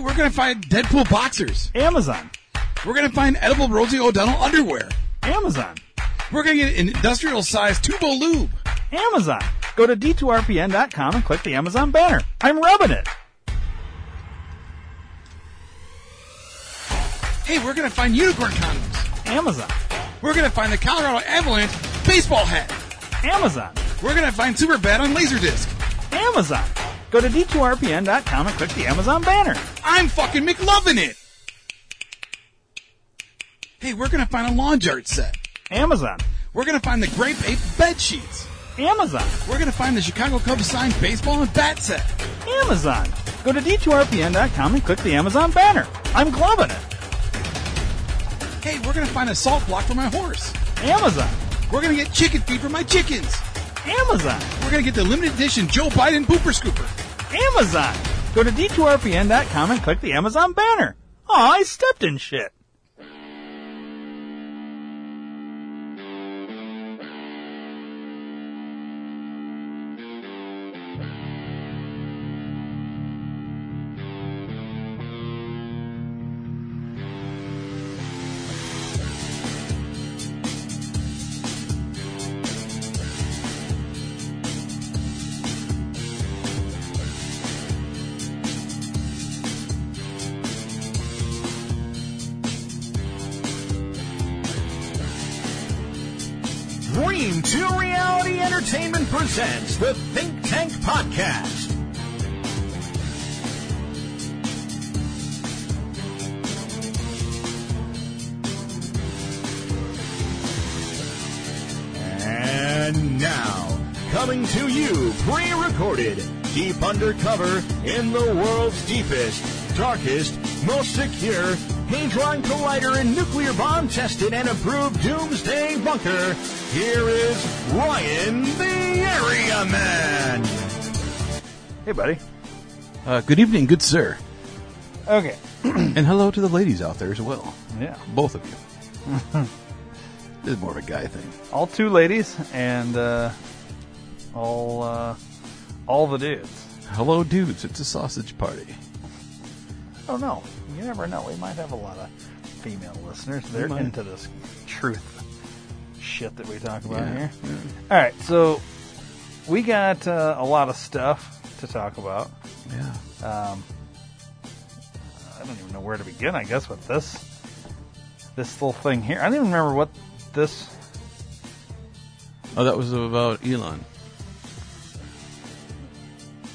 Hey, we're gonna find Deadpool boxers. Amazon. We're gonna find edible Rosie O'Donnell underwear. Amazon. We're gonna get an industrial sized tubo lube. Amazon. Go to d2rpn.com and click the Amazon banner. I'm rubbing it. Hey, we're gonna find unicorn condoms. Amazon. We're gonna find the Colorado Avalanche baseball hat. Amazon. We're gonna find Superbad on Laserdisc. Amazon. Go to d2rpn.com and click the Amazon banner. I'm fucking McLovin' it. Hey, we're gonna find a lawn art set. Amazon. We're gonna find the Grape Ape bed sheets. Amazon. We're gonna find the Chicago Cubs signed baseball and bat set. Amazon. Go to d2rpn.com and click the Amazon banner. I'm gloving it. Hey, we're gonna find a salt block for my horse. Amazon. We're gonna get chicken feed for my chickens. Amazon. We're gonna get the limited edition Joe Biden pooper scooper. Amazon. Go to d2rpn.com and click the Amazon banner. Aw, I stepped in shit. Undercover in the world's deepest, darkest, most secure Hadron Collider and nuclear bomb tested and approved doomsday bunker, here is Ryan the Area Man. Hey, buddy. Uh, good evening, good sir. Okay. And hello to the ladies out there as well. Yeah. Both of you. this is more of a guy thing. All two ladies and uh, all uh, all the dudes. Hello, dudes. It's a sausage party. Oh no, you never know. We might have a lot of female listeners. There might. into this truth shit that we talk about Yeah, here. All right, so we got uh, a lot of stuff to talk about. Yeah. Um, I don't even know where to begin. I guess with this this little thing here. I don't even remember what this. Oh, that was about Elon.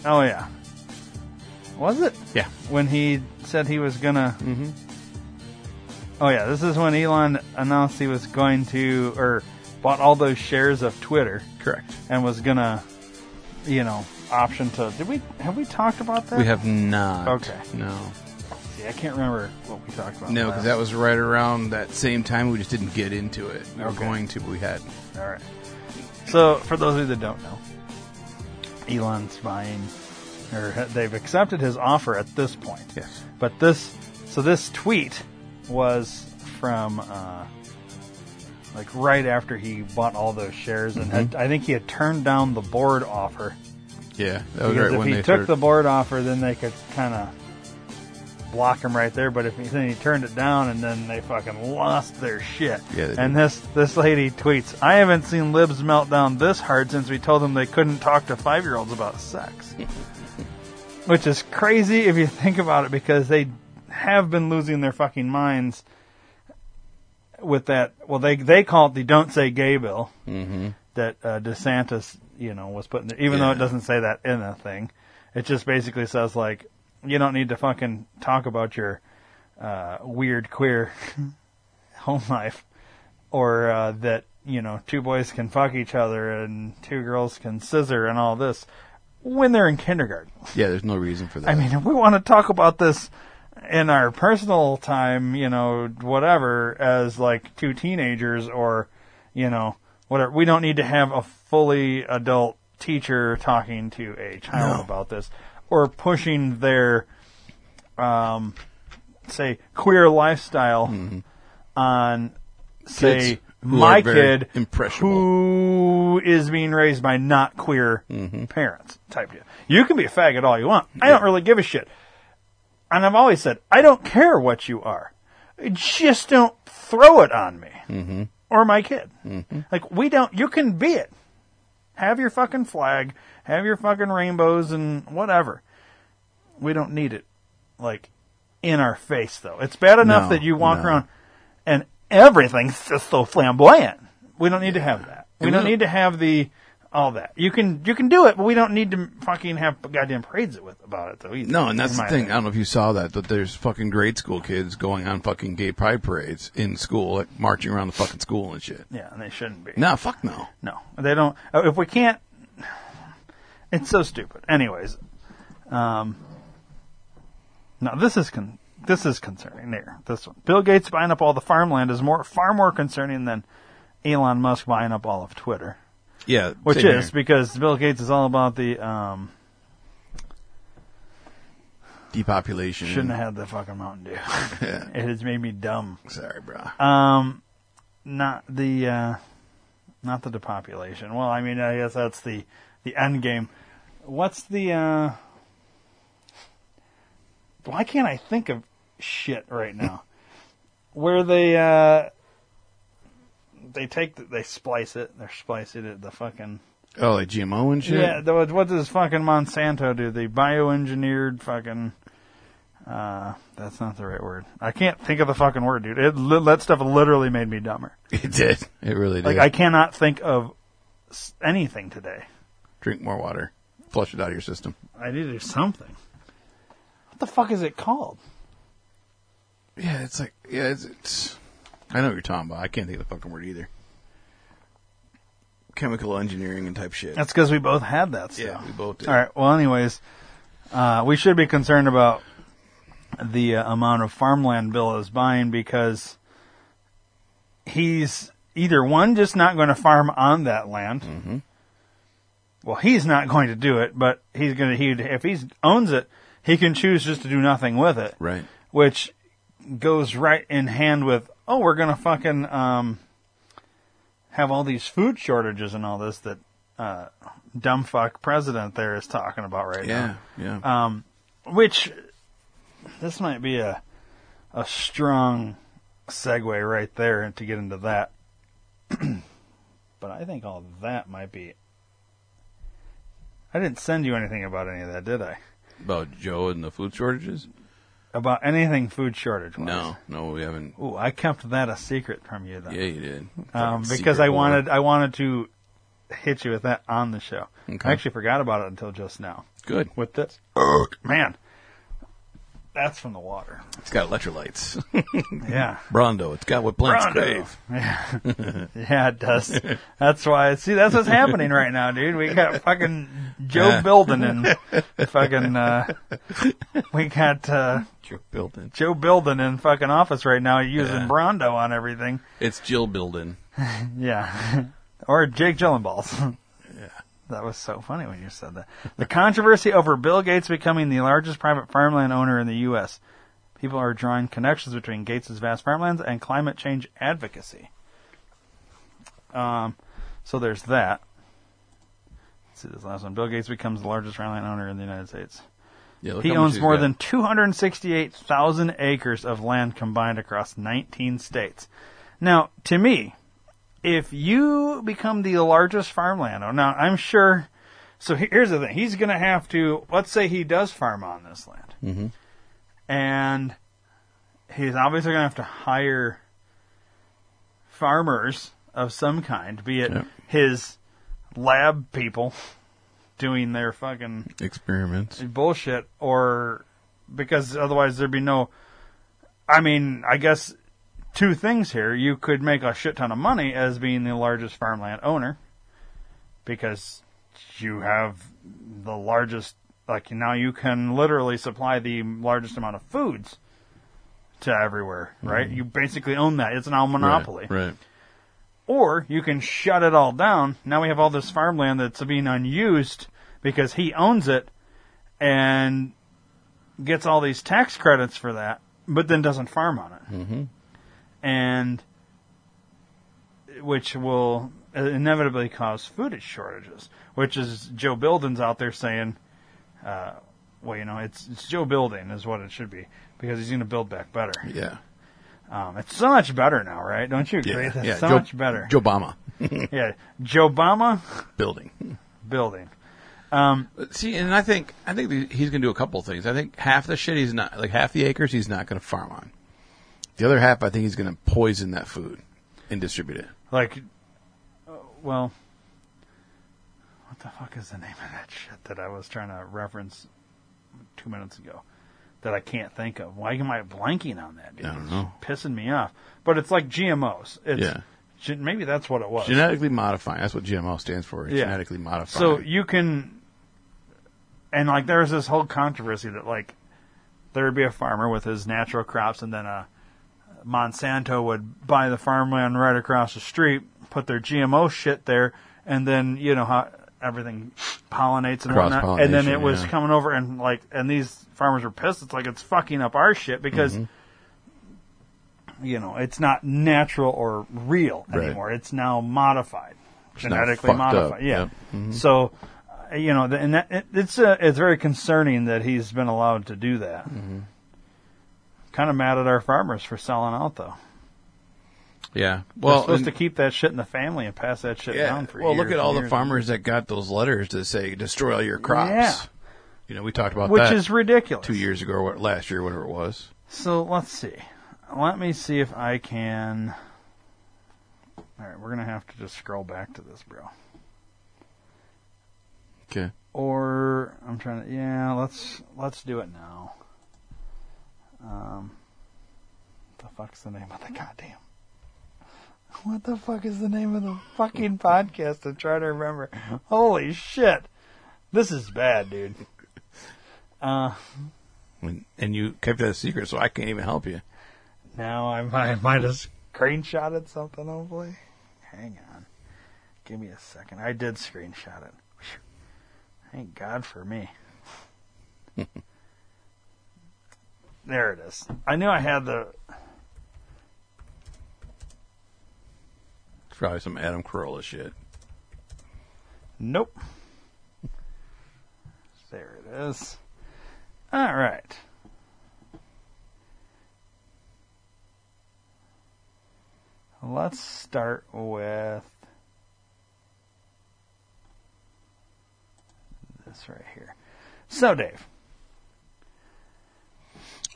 Oh yeah, was it Yeah. when he said he was gonna? Mm-hmm. Oh yeah, this is when Elon announced he was going to or bought all those shares of Twitter Correct. and was gonna, you know, option to. Did we have we talked about that? We have not. Okay. No. See, I can't remember what we talked about. No, because that was right around that same time. We just didn't get into it. We were going to, but we hadn't. All right. So, for those of you that don't know, Elon's buying, or they've accepted his offer at this point. Yes. But this, so this tweet was from, uh, like right after he bought all those shares, and had, I think he had turned down the board offer Yeah. That was because right if when he they took started- the board offer, then they could kind of block him right there. But if he, then he turned it down, and then they fucking lost their shit. Yeah, and this this lady tweets, "I haven't seen libs melt down this hard since we told them they couldn't talk to five year olds about sex." Which is crazy if you think about it, because they have been losing their fucking minds with that. Well, they they call it the "Don't Say Gay" bill that uh, DeSantis, you know, was putting there, even though it doesn't say that in a thing. It just basically says like, you don't need to fucking talk about your uh, weird queer home life, or uh, that you know two boys can fuck each other and two girls can scissor and all this when they're in kindergarten. Yeah, there's no reason for that. I mean, if we want to talk about this in our personal time, you know, whatever, as like two teenagers or, you know, whatever, we don't need to have a fully adult teacher talking to a child No. about this or pushing their, um, say, queer lifestyle on, say, Mm-hmm. Kids who my very kid impressionable. who is being raised by not queer Mm-hmm. parents type deal. You can be a faggot all you want. I don't really give a shit. and I've always said, I don't care what you are. Just don't throw it on me Mm-hmm. or my kid. Like, we don't, you can be it. Have your fucking flag, have your fucking rainbows and whatever. We don't need it, like, in our face, though. It's bad enough No, that you walk no. around and everything's just so flamboyant. We don't need to have that. We And don't we- need to have the all that. You can you can do it, but we don't need to fucking have goddamn parades with about it though. Either, No, and that's the thing. I don't know if you saw that, but there's fucking grade school kids going on fucking gay pride parades in school, like marching around the fucking school and shit. Yeah, and they shouldn't be. No, fuck no. No, they don't. uh, If we can't, it's so stupid. Anyways, um, no, this is con- this is concerning. There, this one. Bill Gates buying up all the farmland is more far more concerning than Elon Musk buying up all of Twitter, Yeah, which is here. because Bill Gates is all about the um, depopulation. shouldn't have had the fucking Mountain Dew. Yeah. it has made me dumb. Sorry, bro. Um, not the uh, not the depopulation. Well, I mean, I guess that's the the end game. What's the? uh Why can't I think of shit right now? Where they uh they take the, they splice it. They're splicing it. At the fucking oh, like GMO and shit. yeah. The, what does fucking Monsanto do? The bioengineered fucking. Uh, that's not the right word. I can't think of the fucking word, dude. It, that stuff literally made me dumber. it did. It really did. Like I cannot think of anything today. Drink more water. Flush it out of your system. I need to do something. What the fuck is it called? Yeah, it's like yeah, it's, it's. I know what you're talking about. I can't think of the fucking word either. Chemical engineering and type shit. That's because we both had that stuff. yeah, we both did. All right. Well, anyways, uh, we should be concerned about the uh, amount of farmland Bill is buying because he's either one just not going to farm on that land. Mm-hmm. Well, he's not going to do it, but he's going to. He if he owns it, he can choose just to do nothing with it. Right. which goes right in hand with oh we're gonna fucking um have all these food shortages and all this that uh dumb fuck president there is talking about right now. Yeah. Yeah. um which this might be a a strong segue right there to get into that but i think all that might be i didn't send you anything about any of that did i About Joe and the food shortages? About anything food shortage No, no, we haven't. Ooh, I kept that a secret from you then. Yeah, you did. um, because I wanted I wanted to hit you with that on the show. Okay. I actually forgot about it until just now. Good. With this, man, that's from the water. It's got electrolytes. Yeah, Brawndo. It's got what plants crave. Yeah, yeah, it does. That's why. See, that's what's happening right now, dude. We got fucking Joe Yeah. Bilden and fucking. Uh, we got uh, Joe Building. Joe Bilden in fucking office right now using Yeah. Brawndo on everything. It's Jill Building. Yeah. or Jake Gyllenhaal's. That was so funny when you said that. The controversy over Bill Gates becoming the largest private farmland owner in the U.S. People are drawing connections between Gates' vast farmlands and climate change advocacy. Um, so there's that. Let's see this last one. Bill Gates becomes the largest farmland owner in the United States. Yeah, He owns more got. than 268,000 acres of land combined across 19 states. Now, to me, if you become the largest farmland owner, now I'm sure. So here's the thing: he's going to have to. Let's say he does farm on this land, Mhm. and he's obviously going to have to hire farmers of some kind, be it Yep. his lab people doing their fucking experiments. bullshit or because otherwise there'd be no I mean, I guess two things here. You could make a shit ton of money as being the largest farmland owner because you have the largest like now you can literally supply the largest amount of foods to everywhere, right? You basically own that. It's now a monopoly. Right. right. Or you can shut it all down. Now we have all this farmland that's being unused because he owns it and gets all these tax credits for that, but then doesn't farm on it. Mm-hmm. And which will inevitably cause food shortages, which is Joe Bilden's out there saying, uh, well, you know, it's it's Joe building is what it should be because he's going to build back better. Yeah. Um, it's so much better now, right? Don't you agree? Yeah. It's yeah. so Joe, much better. Joe Obama yeah, Joe Obama building. building. See, and I think I think he's going to do a couple of things. I think half the shit he's not like half the acres he's not going to farm on. The other half, I think he's going to poison that food and distribute it. Like, uh, well, what the fuck is the name of that shit that I was trying to reference two minutes ago that I can't think of? Why am I blanking on that? Dude? I don't know. It's pissing me off. But it's like GMOs. It's, Yeah. gen- Maybe that's what it was. Genetically modifying. That's what GMO stands for. Yeah. Genetically modifying. So you can, and like there's this whole controversy that like there would be a farmer with his natural crops, and then a Monsanto would buy the farmland right across the street, put their GMO shit there, and then you know how everything pollinates and whatnot, and then it was yeah. coming over and like, and these farmers were pissed. It's like it's fucking up our shit because. Mm-hmm. You know, it's not natural or real Right. anymore. It's now modified, not genetically fucked up. modified. Yeah. Yep. Mm-hmm. So, uh, you know, and that, it, it's uh, it's very concerning that he's been allowed to do that. Mm-hmm. Kind of mad at our farmers for selling out, though. yeah. Well, Well, supposed and- to keep that shit in the family and pass that shit yeah. down for you. well, years look at all the farmers that got those letters that say destroy all your crops. Yeah. You know, we talked about which is ridiculous. two years ago or what, last year, whatever it was. So let's see. Let me see if I can. All right, we're gonna have to just scroll back to this, bro. Okay. Or I'm trying to. Yeah, let's let's do it now. Um, the fuck's the name of the goddamn? What the fuck is the name of the fucking podcast? I'm trying to remember. Holy shit, this is bad, dude. Uh, And, and you kept that a secret, so I can't even help you. now I might, I might have screenshotted something. Hopefully, hang on. Give me a second. I did screenshot it. Thank God for me. there it is. I knew I had the. It's probably some Adam Carolla shit. Nope. There it is. All right. Let's start with this right here. So, Dave,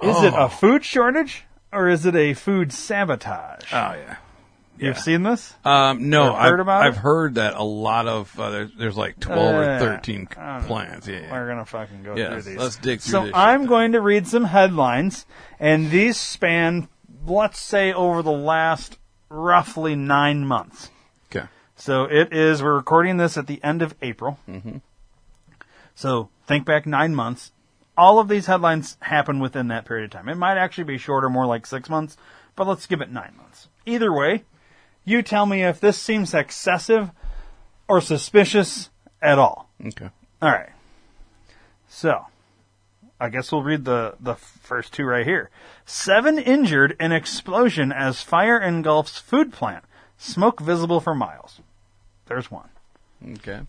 is it Oh. a food shortage or is it a food sabotage? Oh yeah. You've yeah. seen this? Um, no, Or heard I've, I've it? heard that a lot of uh, there's, there's like twelve Uh, or thirteen plants. Yeah, yeah. We're gonna fucking go Yeah, through these. let's dig through So this I'm then. going to read some headlines, and these span, let's say, over the last roughly nine months. Okay. So it is. We're recording this at the end of April. Mm-hmm. So think back nine months. All of these headlines happen within that period of time. It might actually be shorter, more like six months, but let's give it nine months. Either way, you tell me if this seems excessive or suspicious at all. Okay. All right. So, I guess we'll read the the first two right here. Seven injured in explosion as fire engulfs food plant. Smoke visible for miles. There's one. Okay.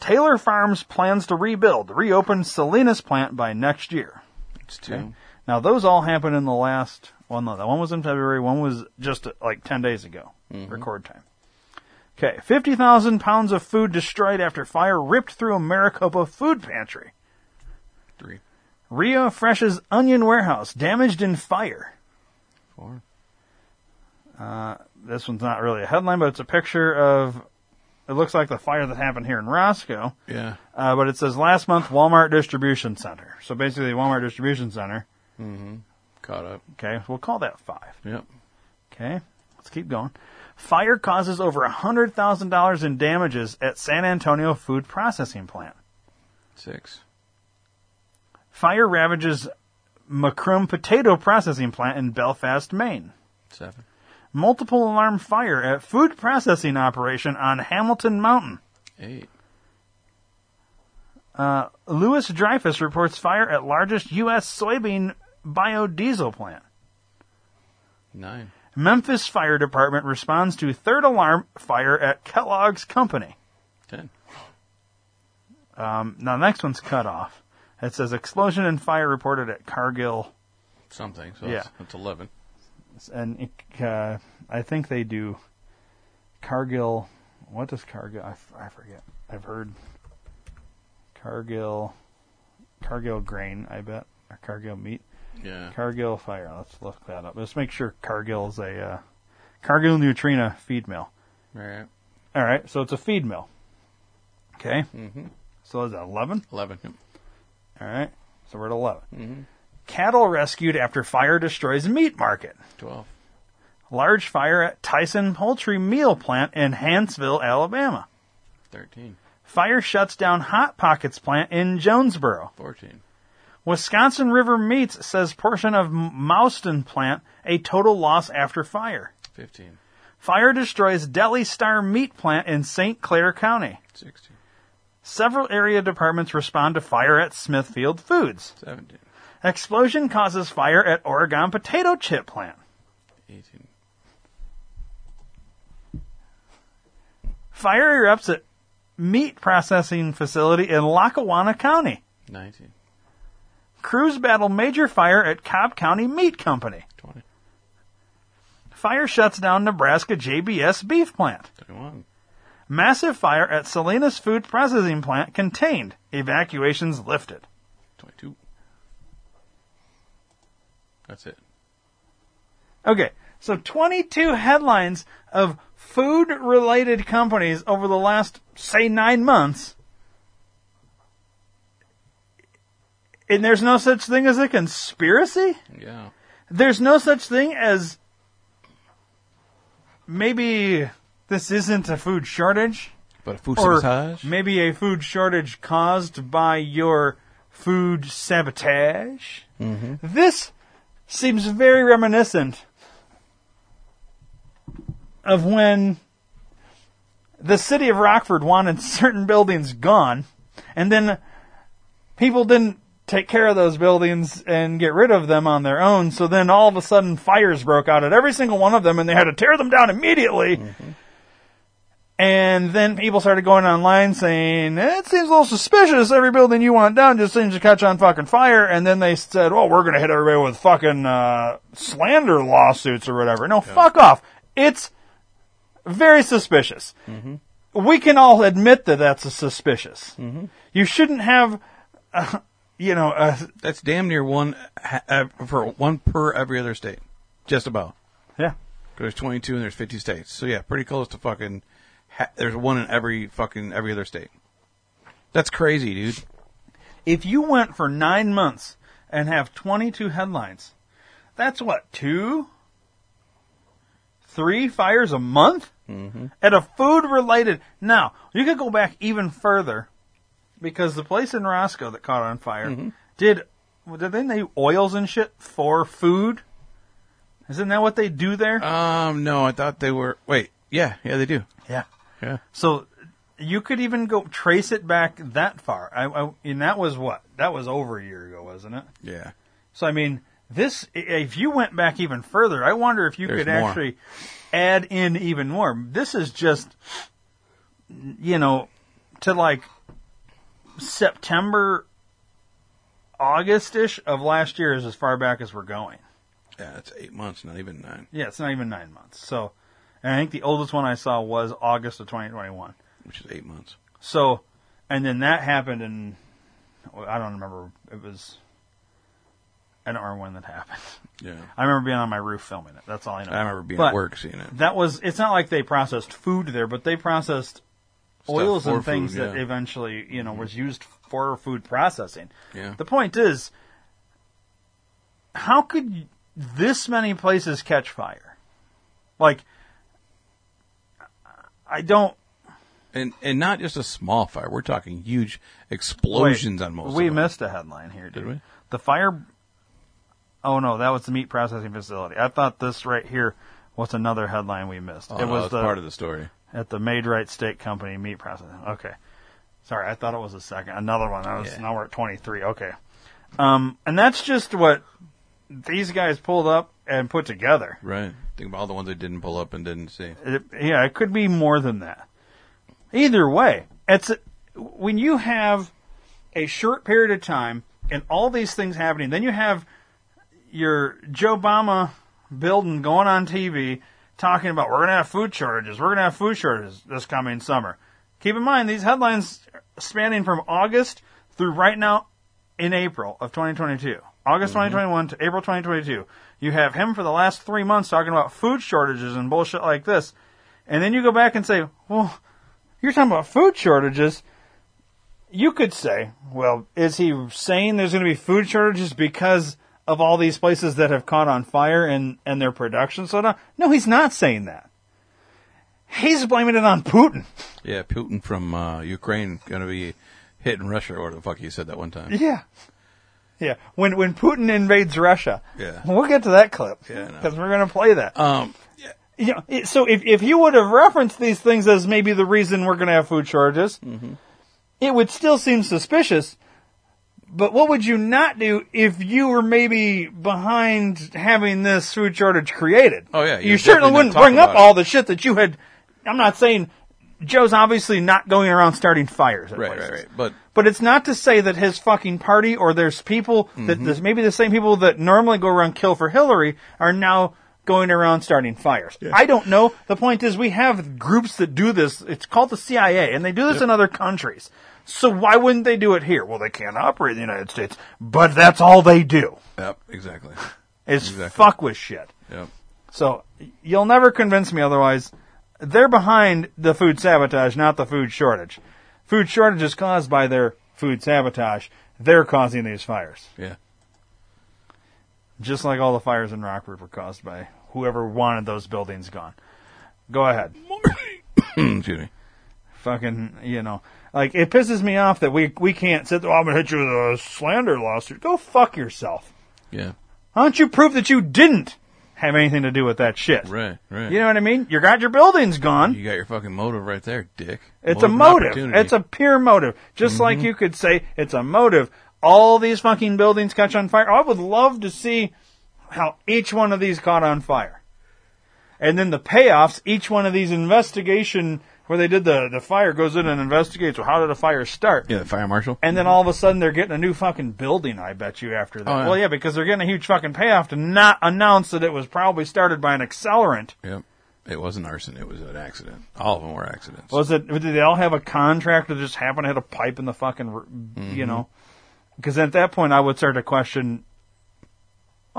Taylor Farms plans to rebuild, reopen Salinas plant by next year. Two. Now those all happened in the last. Well, no, that one was in February. One was just uh, like ten days ago. Record time. Okay, fifty thousand pounds of food destroyed after fire ripped through a Maricopa food pantry. Three. Rio Fresh's onion warehouse damaged in fire. Four. This one's not really a headline, but it's a picture of. It looks like the fire that happened here in Roscoe, Yeah. uh, but it says last month Walmart distribution center. So basically, Walmart distribution center. Caught up. Okay, we'll call that five. Yep. Okay, let's keep going. Fire causes over $100,000 in damages at San Antonio food processing plant. Six. Fire ravages McCrum potato processing plant in Belfast, Maine. Seven. Multiple alarm fire at food processing operation on Hamilton Mountain. Eight. Uh, Louis Dreyfus reports fire at largest U.S. soybean biodiesel plant. Nine. Memphis Fire Department responds to third alarm fire at Kellogg's Company. Ten. Um, now, the next one's cut off. It says explosion and fire reported at Cargill, Something. So Yeah. it's, it's 11. And uh, I think they do Cargill. What does Cargill? I, I forget. I've heard Cargill, Cargill grain. I bet or Cargill meat. Yeah. Cargill fire. Let's look that up. Let's make sure Cargill's a uh, Cargill Nutrena feed mill. Right. All right, so it's a feed mill. Okay, Mm-hmm. so is that eleven? 11. Yep. All right, so we're at 11 Mm-hmm. Cattle rescued after fire destroys meat market. 12. Large fire at Tyson Poultry Meal Plant in Hanceville, Alabama. 13. Fire shuts down Hot Pockets plant in Jonesboro. 14. Wisconsin River Meats says portion of Mauston plant a total loss after fire. 15. Fire destroys Deli Star meat plant in St. Clair County. 16. Several area departments respond to fire at Smithfield Foods. 17. Explosion causes fire at Oregon potato chip plant. 18. Fire erupts at meat processing facility in Lackawanna County. 19. Crews battle major fire at Cobb County Meat Company. 20. Fire shuts down Nebraska JBS beef plant. 21. Massive fire at Salinas Food Processing Plant contained. Evacuations lifted. 22. That's it. Okay, so 22 headlines of food related companies over the last, say, nine months. And there's no such thing as a conspiracy? Yeah. There's no such thing as maybe this isn't a food shortage? But a food or sabotage? maybe a food shortage caused by your food sabotage. Mm-hmm. This seems very reminiscent of when the city of Rockford wanted certain buildings gone, and then people didn't take care of those buildings and get rid of them on their own. So then all of a sudden fires broke out at every single one of them, and they had to tear them down immediately. Mm-hmm. And then people started going online saying, "Eh, it seems a little suspicious. Every building you want down just seems to catch on fucking fire. And then they said, well, we're going to hit everybody with fucking uh, slander lawsuits or whatever. No, fuck off. It's very suspicious. We can all admit that that's suspicious. You shouldn't have, uh, you know, uh, That's damn near one uh, for one per every other state. Just about. yeah. There's 22 and there's 50 states. So yeah, pretty close to fucking. Ha- there's one in every fucking every other state. That's crazy, dude. If you went for nine months and have 22 headlines, that's what, two? Three fires a month? Mm-hmm. At a food related. Now, you could go back even further because the place in Roscoe that caught on fire did, did they make oils and shit for food? Isn't that what they do there? Um, no, I thought they were. Wait, yeah, yeah, they do. yeah. Yeah, So you could even go trace it back that far. I, I, and that was what? That was over a year ago, wasn't it? yeah. So I mean, this if you went back even further, I wonder if you There's could more. actually add in even more. This is just you know to like September August-ish of last year is as far back as we're going. Yeah, it's eight months, not even nine, Yeah, it's not even 9 months. So and I think the oldest one I saw was August of 2021. which is eight months. So and then that happened in well, I don't remember it was I don't remember when that happened. Yeah, I remember being on my roof filming it. That's all I know. I remember being But at work seeing it. That was. It's not like they processed food there, but they processed oils and things food, that yeah. Mm-hmm. eventually, you know, was used for food processing. Yeah. The point is, how could this many places catch fire? Like, I don't. And and not just a small fire. We're talking huge explosions wait, on most. We missed a headline here, dude. Did we? The fire. Oh no, that was the meat processing facility. I thought this right here was another headline we missed. Oh, it no, was the, part of the story. at the Maid-Rite Steak Company meat processing. Okay. Sorry, I thought it was a second. Another one. I was Yeah. now we're at 23. Okay. Um, and that's just what these guys pulled up and put together. Right. Think about all the ones they didn't pull up and didn't see. It, yeah, it could be more than that. Either way, it's when you have a short period of time and all these things happening. Then you have your Joe Obama building going on TV talking about we're going to have food shortages. We're going to have food shortages this coming summer. Keep in mind these headlines spanning from August through right now in April of 2022. August mm-hmm. 2021 to April 2022. You have him for the last three months talking about food shortages and bullshit like this. And then you go back and say, well, you're talking about food shortages. You could say, well, is he saying there's going to be food shortages because of all these places that have caught on fire and, and their production slowed down? No, he's not saying that. He's blaming it on Putin. Yeah, Putin from uh, Ukraine going to be hitting Russia, or the fuck he said that one time. Yeah. Yeah. When when Putin invades Russia. Yeah. We'll get to that clip. Yeah. Because we're going to play that. Um, you know, so if, if you would have referenced these things as maybe the reason we're going to have food shortages, Mm-hmm. it would still seem suspicious. But what would you not do if you were maybe behind having this food shortage created? Oh, yeah, you you'd certainly wouldn't bring up it. all the shit that you had. I'm not saying Joe's obviously not going around starting fires. At right, places. right, right. But But it's not to say that his fucking party or there's people that mm-hmm. there's maybe the same people that normally go around kill for Hillary are now going around starting fires. I don't know. The point is we have groups that do this. It's called the CIA and they do this in other countries. So why wouldn't they do it here? Well, they can't operate in the United States, but that's all they do. yep, exactly. Is Exactly. fuck with shit. Yep. So you'll never convince me otherwise. They're behind the food sabotage, not the food shortage. Food shortage is caused by their food sabotage. They're causing these fires. Yeah. Just like all the fires in Rockford were caused by whoever wanted those buildings gone. Go ahead. Excuse me. Fucking, you know, like it pisses me off that we we can't sit there. Oh, I'm gonna hit you with a slander lawsuit. Go fuck yourself. Yeah. Why don't you prove that you didn't have anything to do with that shit? Right, right. You know what I mean? You got your buildings gone. You got your fucking motive right there, dick. It's a motive. It's a pure motive. Just like mm-hmm. you could say it's a motive. All these fucking buildings catch on fire. I would love to see how each one of these caught on fire. And then the payoffs, each one of these investigation where they did the, the fire goes in and investigates, well, how did a fire start? yeah, the fire marshal. And then all of a sudden they're getting a new fucking building, I bet you, after that. Oh, yeah. Well, yeah, because they're getting a huge fucking payoff to not announce that it was probably started by an accelerant. Yep. It wasn't arson. It was an accident. All of them were accidents. Was it? Did they all have a contract that just happened to hit a pipe in the fucking, r mm-hmm. you know? Because at that point, I would start to question.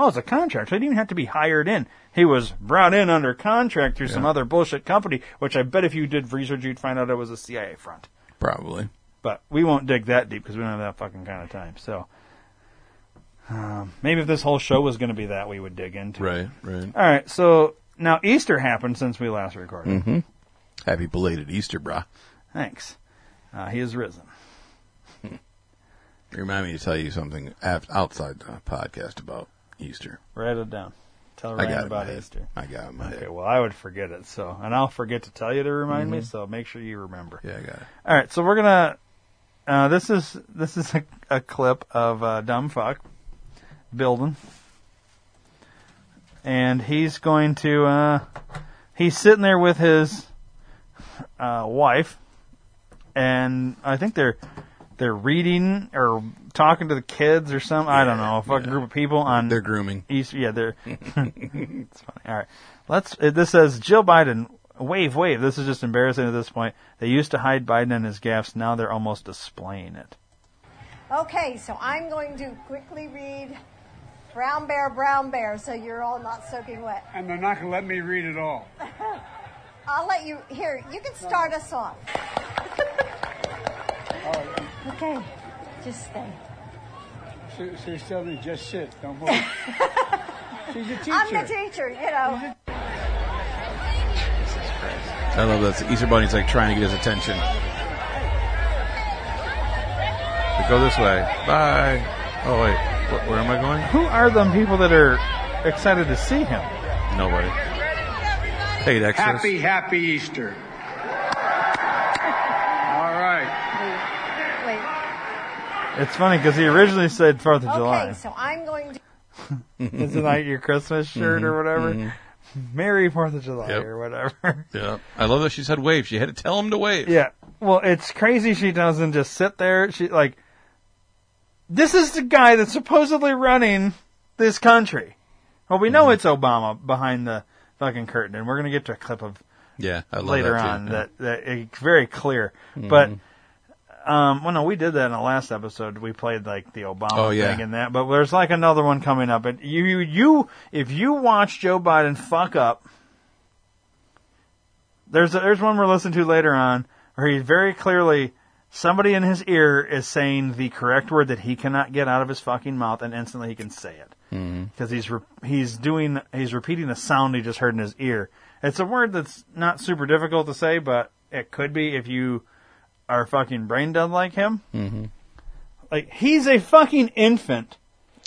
Oh, it's a contract. So he didn't even have to be hired in. He was brought in under contract through some other bullshit company, which I bet if you did research, you'd find out it was a CIA front. Probably. But we won't dig that deep because we don't have that fucking kind of time. So um, maybe if this whole show was going to be that, we would dig into. it. Right, right. All right. So now Easter happened since we last recorded. Mm-hmm. Happy belated Easter, brah. Thanks. Uh, he is risen. Remind me to tell you something outside the podcast about Easter. Write it down. Tell I Ryan got about. Easter. I got it Okay, head. well, I would forget it, so and I'll forget to tell you to remind me. So make sure you remember. Yeah, I got it. All right, so we're gonna. Uh, this is this is a, a clip of uh, dumb fuck building, and he's going to. Uh, he's sitting there with his uh, wife, and I think they're they're reading or talking to the kids or something. I don't know, a fucking yeah. group of people on They're grooming. East, yeah, they're. it's funny. All right, let's. uh, This says Jill Biden. Wave, wave. This is just embarrassing at this point. They used to hide Biden and his gaffes. Now they're almost displaying it. Okay, so I'm going to quickly read Brown Bear, Brown Bear, so you're all not soaking wet. And they're not going to let me read it all. I'll let you, here, you can start us off. Okay, just stay. She, she's telling me just sit, don't move. She's a teacher. I'm the teacher, you know. Jesus Christ. I love that. The Easter Bunny's like trying to get his attention. But go this way. Bye. Oh wait, Wh- where am I going? Who are them people that are excited to see him? Nobody. Hey, it extras. Happy, happy Easter. All right. Wait. It's funny because he originally said Fourth of Okay, July. so I'm going to. Isn't that your Christmas mm-hmm. shirt or whatever? Mm-hmm. Merry Fourth of July Yep. or whatever. Yeah. I love that she said wave. She had to tell him to wave. Yeah. Well, it's crazy she doesn't just sit there. She like this is the guy that's supposedly running this country. Well, we know mm-hmm. it's Obama behind the fucking curtain, and we're going to get to a clip of Yeah, I love later that too. on Yeah. that, that it's very clear. But um, well, no, we did that in the last episode. We played like the Obama Oh, yeah. thing and that. But there's like another one coming up. And you, you, you, if you watch Joe Biden fuck up, there's a, there's one we're listening to later on where he's very clearly somebody in his ear is saying the correct word that he cannot get out of his fucking mouth, and instantly he can say it because he's re- he's doing he's repeating a sound he just heard in his ear. It's a word that's not super difficult to say, but it could be if you are fucking brain dead like him. Mm-hmm. Like he's a fucking infant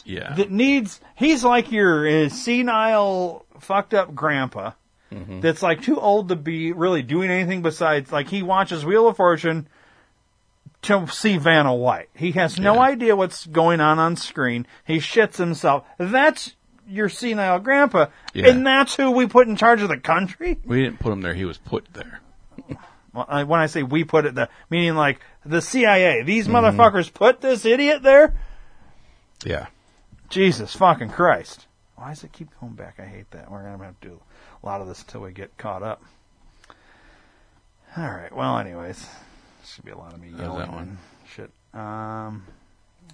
yeah. that needs. He's like your uh, senile, fucked up grandpa that's like too old to be really doing anything besides like he watches Wheel of Fortune to see Vanna White. He has no Yeah. idea what's going on on screen. He shits himself. That's your senile grandpa, Yeah. and that's who we put in charge of the country. we didn't put him there; he was put there. Well, I, when I say we put it there, meaning like the CIA. These motherfuckers put this idiot there. Yeah. Jesus fucking Christ. Why does it keep going back? I hate that. We're going to have to do a lot of this until we get caught up. All right. Well, anyways, should be a lot of me yelling that one? shit. Um,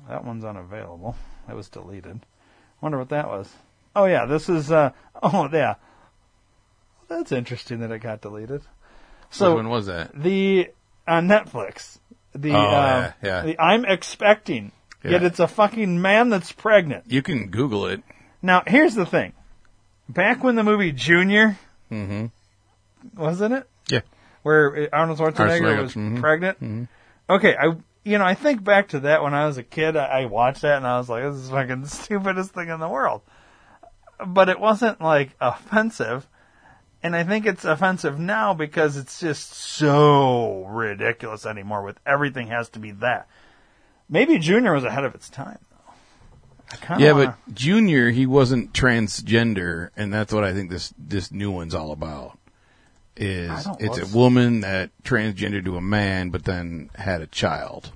that one's unavailable. That was deleted. Wonder what that was. Oh yeah, this is. Uh, oh yeah, that's interesting that it got deleted. So Which one was that? the on Netflix. The, Oh, uh, yeah, yeah. the I'm expecting. Yet it's a fucking man that's pregnant. You can Google it. Now, here's the thing. Back when the movie Junior, mm-hmm. wasn't it? Yeah. Where Arnold Schwarzenegger Schwarzenegger, was mhm. pregnant. Okay, I you know I think back to that when I was a kid. I, I watched that and I was like, "This is fucking the stupidest thing in the world." But it wasn't like offensive, and I think it's offensive now because it's just so ridiculous anymore. With everything has to be that. Maybe Junior was ahead of its time though. Yeah, wanna- but Junior, he wasn't transgender, and that's what I think this this new one's all about. Is it's a woman that transgendered to a man, but then had a child.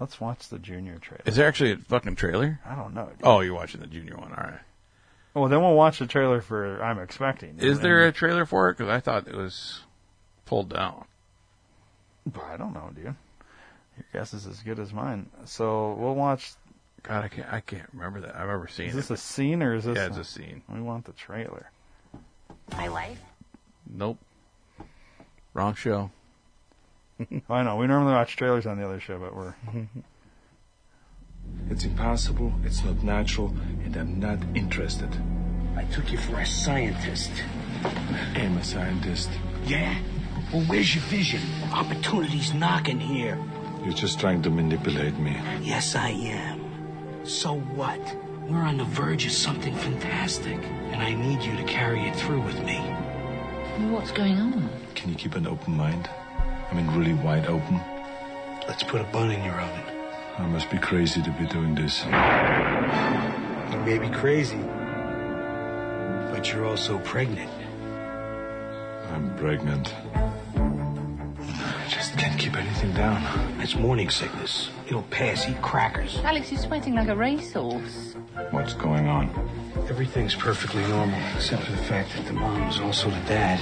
let's watch the Junior trailer. Is there actually a fucking trailer? I don't know. dude. Oh, you're watching the Junior one. All right. Well, then we'll watch the trailer for I'm expecting. Is And there a trailer for it? Because I thought it was pulled down. But I don't know, dude. Your guess is as good as mine. So we'll watch. God, I can't. I can't remember that. I remember seeing Is this it. a scene or is this? yeah, it's a scene. We want the trailer. My wife? Nope. Wrong show. I know. We normally watch trailers on the other show, but we're. It's impossible, it's not natural, and I'm not interested. I took you for a scientist. I'm a scientist. Yeah? Well, where's your vision? Opportunity's knocking here. You're just trying to manipulate me. Yes, I am. So what? We're on the verge of something fantastic, and I need you to carry it through with me. What's going on? Can you keep an open mind? I mean, really wide open? Let's put a bun in your oven. I must be crazy to be doing this. You may be crazy, but you're also pregnant. I'm pregnant. I just can't keep anything down. It's morning sickness. It'll pass. Eat crackers. Alex, you're sweating like a racehorse. What's going on? Everything's perfectly normal, except for the fact that the mom is also the dad.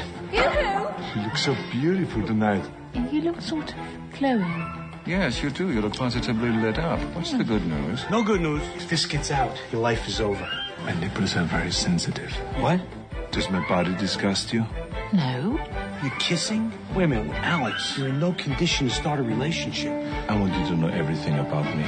You look so beautiful tonight. You look sort of glowing. Yes, you do. You look positively lit up. What's the good news? No good news. If this gets out, your life is over. My nipples are very sensitive. What? Does my body disgust you? No. You're kissing? Wait a minute, Alex. You're in no condition to start a relationship. I want you to know everything about me.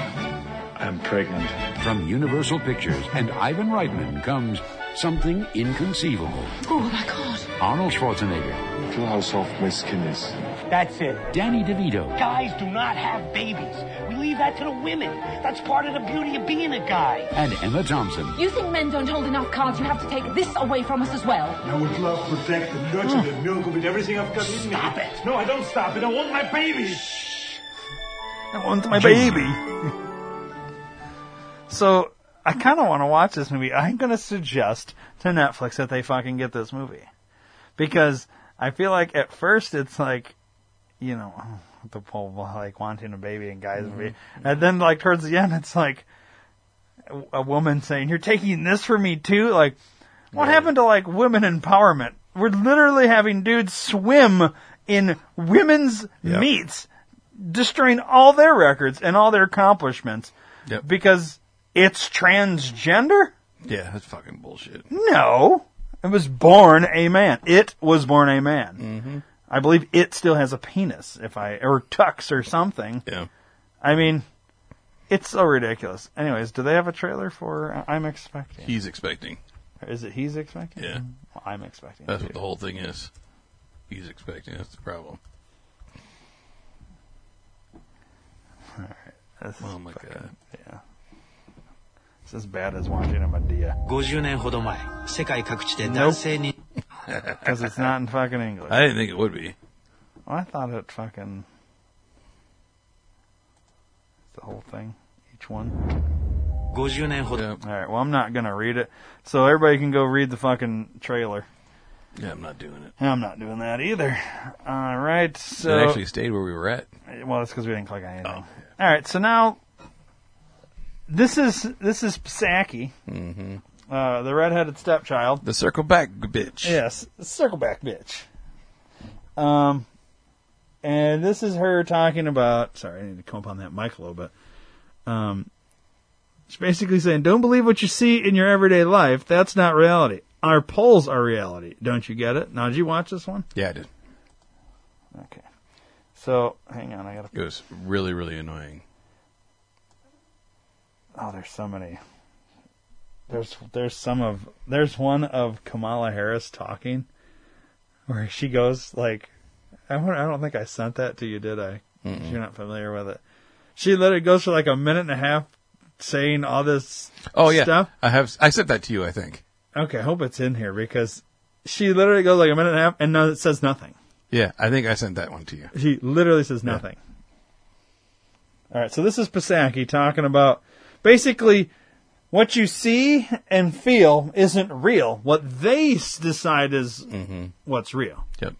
I'm pregnant. From Universal Pictures and Ivan Reitman comes something inconceivable. Oh my god. Arnold Schwarzenegger, Feel how soft my skin is. That's it. Danny DeVito, Guys do not have babies. We leave that to the women. That's part of the beauty of being a guy. and Emma Thompson. You think men don't hold enough cards? You have to take this away from us as well. I would love, to protect, and nurture the mm. milk with everything I've got in me. Stop it. No, I don't stop it. I want my baby. Shh. I want my baby. so I kind of want to watch this movie. I'm going to suggest to Netflix that they fucking get this movie because I feel like at first it's like, you know, the whole like wanting a baby and guys, mm and then like towards the end, it's like a woman saying, "You're taking this for me too." Like, what happened to like women empowerment? We're literally having dudes swim in women's Yep. meets, destroying all their records and all their accomplishments Yep. because it's transgender. Yeah, that's fucking bullshit. No, it was born a man. It was born a man. Mm-hmm. I believe it still has a penis, if I or tux or something. Yeah. I mean, it's so ridiculous. Anyways, do they have a trailer for? Uh, I'm expecting. He's expecting. Is it he's expecting? Yeah. Well, I'm expecting. That's what the whole thing is. He's expecting. That's the problem. All right. This oh my fucking, god. Yeah. It's as bad as watching a Madea. 50年ほど前、世界各地で男性に。Nope. because it's not in fucking English. I didn't think it would be. I thought it fucking the whole thing, each one. Yeah. All right. Well, I'm not gonna read it, so everybody can go read the fucking trailer. Yeah, I'm not doing it. I'm not doing that either. All right. So it actually stayed where we were at. Well, that's because we didn't click on anything. Oh, yeah. All right. So now this is this is Psaki. Mm-hmm uh, the redheaded stepchild. The circle back bitch. Yes, circle back, bitch. Um, and this is her talking about. Sorry, I need to come up on that mic a little bit. Um, she's basically saying, "Don't believe what you see in your everyday life. That's not reality. Our polls are reality. Don't you get it?" Now, did you watch this one? Yeah, I did. Okay. So, hang on, I gotta. It was really, really annoying. Oh, there's so many. There's there's some of there's one of Kamala Harris talking, where she goes like, I don't, I don't think I sent that to you, did I? You're not familiar with it. She literally goes for like a minute and a half saying all this Oh yeah, stuff. I have. I sent that to you. I think. Okay, I hope it's in here because she literally goes like a minute and a half and no, it says nothing. Yeah, I think I sent that one to you. She literally says nothing. All right, so this is Pasaki talking about basically what you see and feel isn't real. What they decide is what's real. Yep.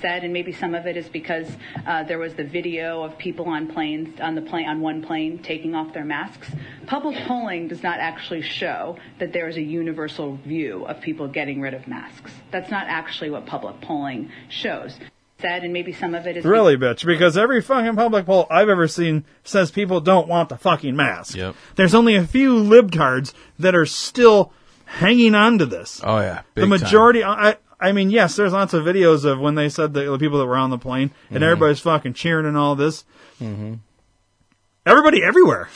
said, and maybe some of it is because uh, there was the video of people on planes on the plane on one plane taking off their masks. Public polling does not actually show that there is a universal view of people getting rid of masks. That's not actually what public polling shows. Said, and maybe some of it is Really, bitch, because every fucking public poll I've ever seen says people don't want the fucking mask. Yep. There's only a few libtards that are still hanging on to this. Oh yeah. the big time. majority, I, I mean, yes, there's lots of videos of when they said the, the people that were on the plane and Mhm. everybody's fucking cheering and all this. Mhm. Everybody everywhere.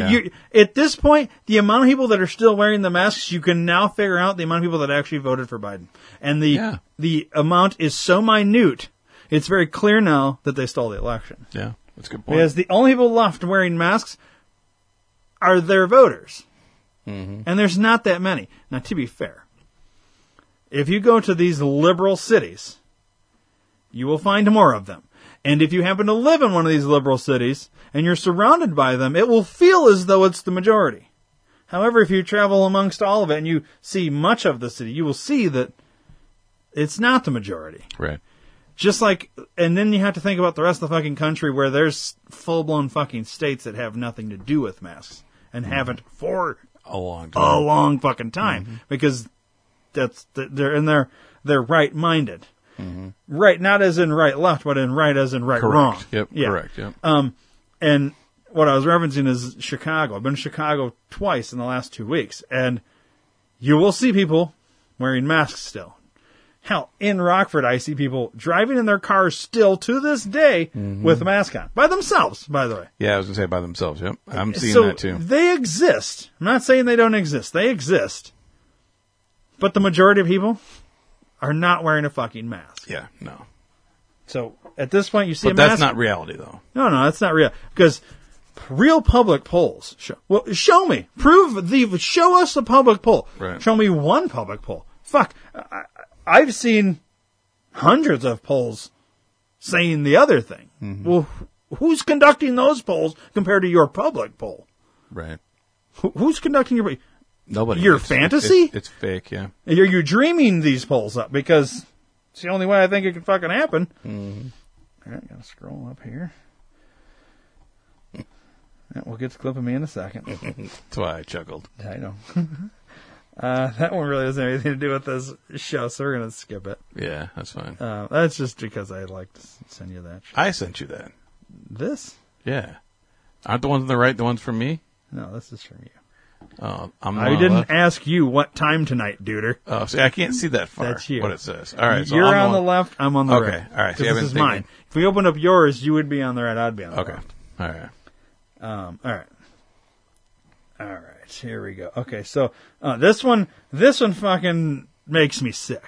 Yeah. you, at this point, the amount of people that are still wearing the masks, you can now figure out the amount of people that actually voted for Biden. And the, the amount is so minute, it's very clear now that they stole the election. Yeah, that's a good point. Because the only people left wearing masks are their voters. Mhm. And there's not that many. Now, to be fair, if you go to these liberal cities, you will find more of them. And if you happen to live in one of these liberal cities and you're surrounded by them, it will feel as though it's the majority. However, if you travel amongst all of it and you see much of the city, you will see that it's not the majority. Right. Just like, and then you have to think about the rest of the fucking country where there's full blown fucking states that have nothing to do with masks and mm-hmm. haven't for a long a long fucking time mm-hmm. because that's they're and they're they're right minded. Mm-hmm. Right, not as in right left, but in right as in right Correct. wrong. Yep, Yeah. correct, yep. Um, and what I was referencing is Chicago. I've been to Chicago twice in the last two weeks, and you will see people wearing masks still. Hell, in Rockford, I see people driving in their cars still to this day Mm-hmm. with a mask on by themselves. By the way, Yeah, I was gonna say by themselves. Yep, I'm seeing so that too. They exist. I'm not saying they don't exist. They exist. But the majority of people are not wearing a fucking mask. Yeah, no. So at this point, you see But a that's not reality though. No, no, that's not real. Because real public polls. Show, well, show me. Prove the. Show us a public poll. Right. Show me one public poll. Fuck. I, I've seen hundreds of polls saying the other thing. Mm-hmm. Well, who's conducting those polls compared to your public poll? Right. Who- Who's conducting your? Nobody. Your It's- fantasy? It's, it's fake. Yeah. You're you dreaming these polls up because it's the only way I think it can fucking happen. Mm-hmm. All right, gotta scroll up here. Yeah, we'll get to clip of me in a second. That's why I chuckled. I know. uh, that one really doesn't have anything to do with this show, so we're gonna skip it. Yeah, that's fine. Uh, that's just because I like to send you that. Shit. I sent you that. This? Yeah. Aren't the ones on the right the ones from me? No, this is from you. I'm I didn't left. ask you what time tonight, duder. Oh, see, I can't see that far. That's you. What it says. All right, so you're I'm on the left. I'm on the Okay, right. Okay, all right, so this is taken- mine. If we opened up yours, you would be on the right. I'd be on the Okay. left. Okay. All right. Um, all right. All right. Here we go. Okay. So uh, this one, this one fucking makes me sick.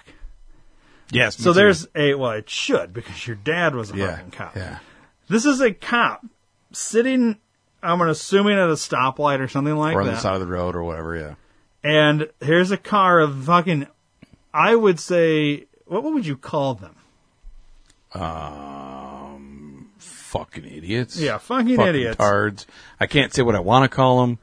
Yes. So there's a well, it should because your dad was a Yeah, fucking cop. yeah. This is a cop sitting. I'm assuming at a stoplight or something like that. or on that. the side of the road or whatever. Yeah. and here's a car of fucking. I would say, what would you call them? Um, fucking idiots. Yeah, fucking idiots. Tards. I can't say what I want to call them.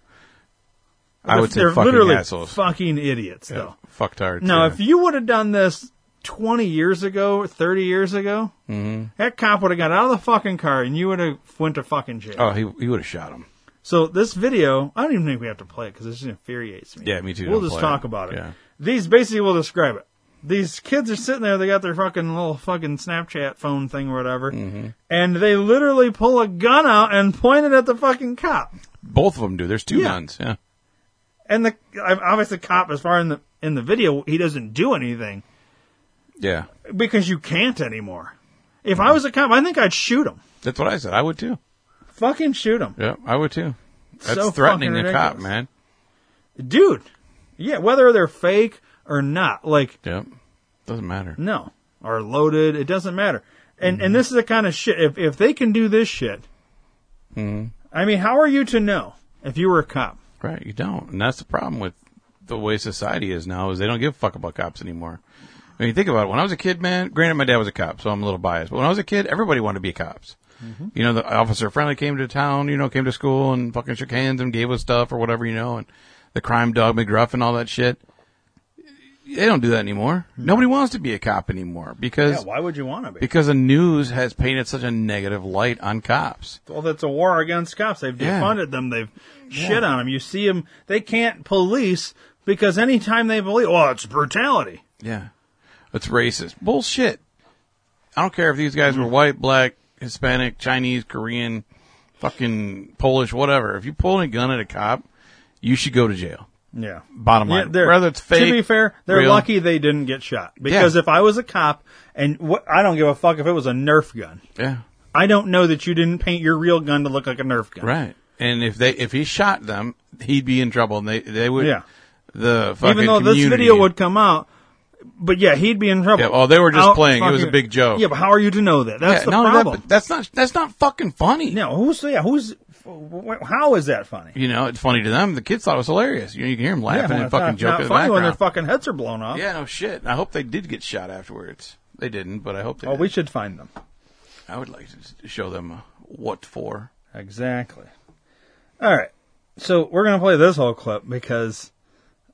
I would say they're fucking literally assholes. fucking idiots, though. Fuck tards. Now, yeah. if you would have done this 20 years ago, 30 years ago, Mhm. that cop would have got out of the fucking car and you would have went to fucking jail. Oh, he he would have shot him. So this video, I don't even think we have to play it because it just infuriates me. Yeah, me too. We'll just talk it. about it. Yeah. These basically will describe it. These kids are sitting there, they got their fucking little fucking Snapchat phone thing or whatever, Mm-hmm. and they literally pull a gun out and point it at the fucking cop. Both of them do. There's two Yeah. guns. Yeah. And the obviously cop, as far in the in the video, he doesn't do anything Yeah. because you can't anymore. If I was a cop, I think I'd shoot him. That's what I said. I would too. Fucking shoot him, Yeah, I would too. That's So threatening fucking a cop, ridiculous. man. dude. Yeah, whether they're fake or not, like Yep. Doesn't matter. no, or loaded, it doesn't matter. And Mm-hmm. and this is the kind of shit. If if they can do this shit, hmm I mean, how are you to know if you were a cop? Right. You don't, and that's the problem with the way society is now. Is they don't give a fuck about cops anymore. I mean, you think about it. When I was a kid, man. Granted, my dad was a cop, so I'm a little biased. But when I was a kid, everybody wanted to be cops. Mm-hmm. You know, the officer friendly came to town, you know, came to school and fucking shook hands and gave us stuff or whatever, you know, and the crime dog McGruff and all that shit. They don't do that anymore. Hmm. Nobody wants to be a cop anymore because Yeah, why would you want to be? because the news has painted such a negative light on cops. Well, that's a war against cops. They've Yeah. defunded them. They've shit on them. You see them. They can't police because anytime they police, well, it's brutality. Yeah. It's racist. Bullshit. I don't care if these guys were white, black, Hispanic, Chinese, Korean, fucking Polish, whatever. If you pull a gun at a cop, you should go to jail. Yeah. Bottom Yeah, line. they're- Whether it's fake. To be fair, they're real. lucky they didn't get shot. Because if I was a cop and what, I don't give a fuck if it was a Nerf gun. Yeah. I don't know that you didn't paint your real gun to look like a Nerf gun. Right. And if they if he shot them, he'd be in trouble and they they would Yeah. the fucking Even though this community- video would come out, but yeah, he'd be in trouble. Yeah, oh, they were just Out playing. It was a fucking- big joke. Yeah, but how are you to know that? That's Yeah, the no, that- problem. that's not that's not fucking funny. No, who's yeah, who's wh- how is that funny? You know, it's funny to them. The kids thought it was hilarious. You, you can hear them laughing and fucking joking not in the funny when their background. fucking heads are blown off. Yeah, no shit. I hope they did get shot afterwards. They didn't, but I hope they Oh, did. we should find them. I would like to show them uh, what for. Exactly. All right. So we're gonna play this whole clip because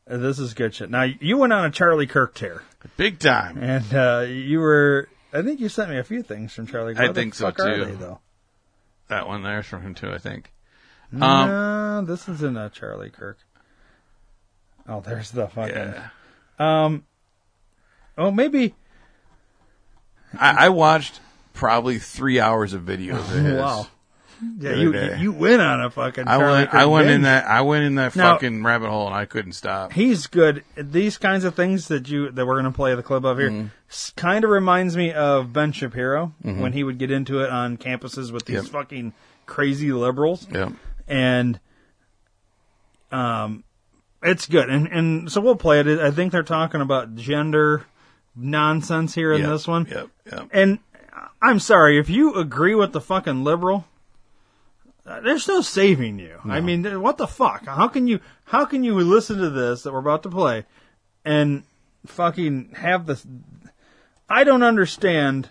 this is good shit. Now you went on a Charlie Kirk tear, Big time. and uh, you were. I think you sent me a few things from Charlie. Kirk. I think so, too. they, though? That one there's from him too, I think. Um, no, this isn't a Charlie Kirk. Oh, there's the fucking. yeah. Um. Oh, maybe. I, I watched probably three hours of videos of his. Wow. Yeah, you day. you went on a fucking. I went. I went in that. I went in that Now- fucking rabbit hole, and I couldn't stop. He's good. These kinds of things that you that we're going to play the clip of here Mm-hmm. kind of reminds me of Ben Shapiro when he would get into it on campuses with these Yep. fucking crazy liberals, Yep. and um, it's good. And and so we'll play it. I think they're talking about gender nonsense here in Yep. this one. Yep. Yep. And I'm sorry if you agree with the fucking liberal. There's no saving you. I mean, what the fuck? How can you? How can you listen to this that we're about to play, and fucking have this? I don't understand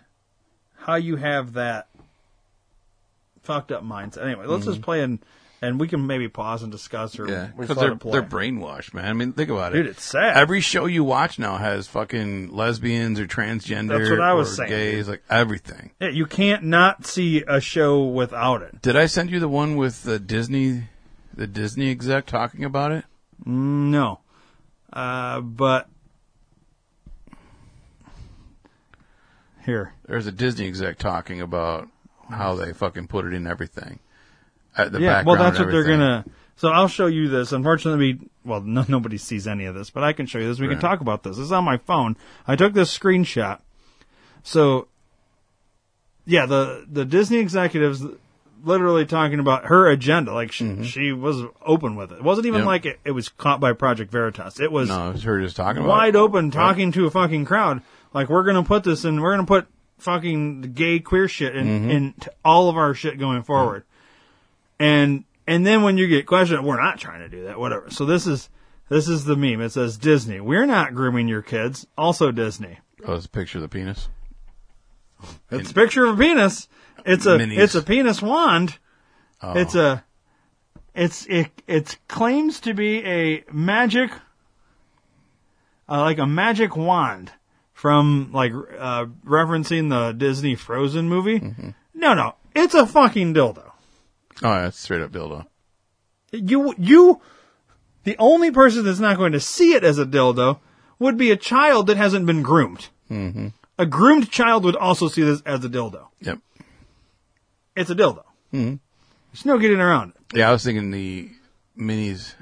how you have that fucked up mindset. Anyway, let's just mm-hmm. play an and we can maybe pause and discuss or Yeah, because they're they're brainwashed, man. I mean, think about it, Dude, it's sad. Every show you watch now has fucking lesbians or transgender. That's what I was saying, Gays, dude. like everything. Yeah, you can't not see a show without it. Did I send you the one with the Disney, the Disney exec talking about it? No, uh, but here, There's a Disney exec talking about how they fucking put it in everything. At the yeah. Well, that's what they're gonna. So I'll show you this. Unfortunately, well, no, nobody sees any of this, but I can show you this. We can talk about this. This is on my phone. I took this screenshot. So, yeah, the the Disney executives literally talking about her agenda. Like she, she was open with it. It wasn't even Mm-hmm. Yep. like it, it was caught by Project Veritas. It was No, it was her just talking about wide open talking to a fucking crowd. Like we're gonna put this in. We're gonna put fucking gay queer shit in, Mhm. in t- all of our shit going forward. And and then when you get questioned, we're not trying to do that. Whatever. So this is this is the meme. It says Disney. We're not grooming your kids. Also Disney. Oh, it's a picture of the penis. It's a picture of a penis. It's a Minis. it's a penis wand. Oh. It's a it's it it claims to be a magic uh, like a magic wand from like uh, referencing the Disney Frozen movie. Mm-hmm. No, no, it's a fucking dildo. Oh, yeah, it's straight up dildo. You you the only person that's not going to see it as a dildo would be a child that hasn't been groomed. Mm-hmm. A groomed child would also see this as a dildo. Yep. It's a dildo. Mm-hmm. There's no getting around it. Yeah, I was thinking the Minnie's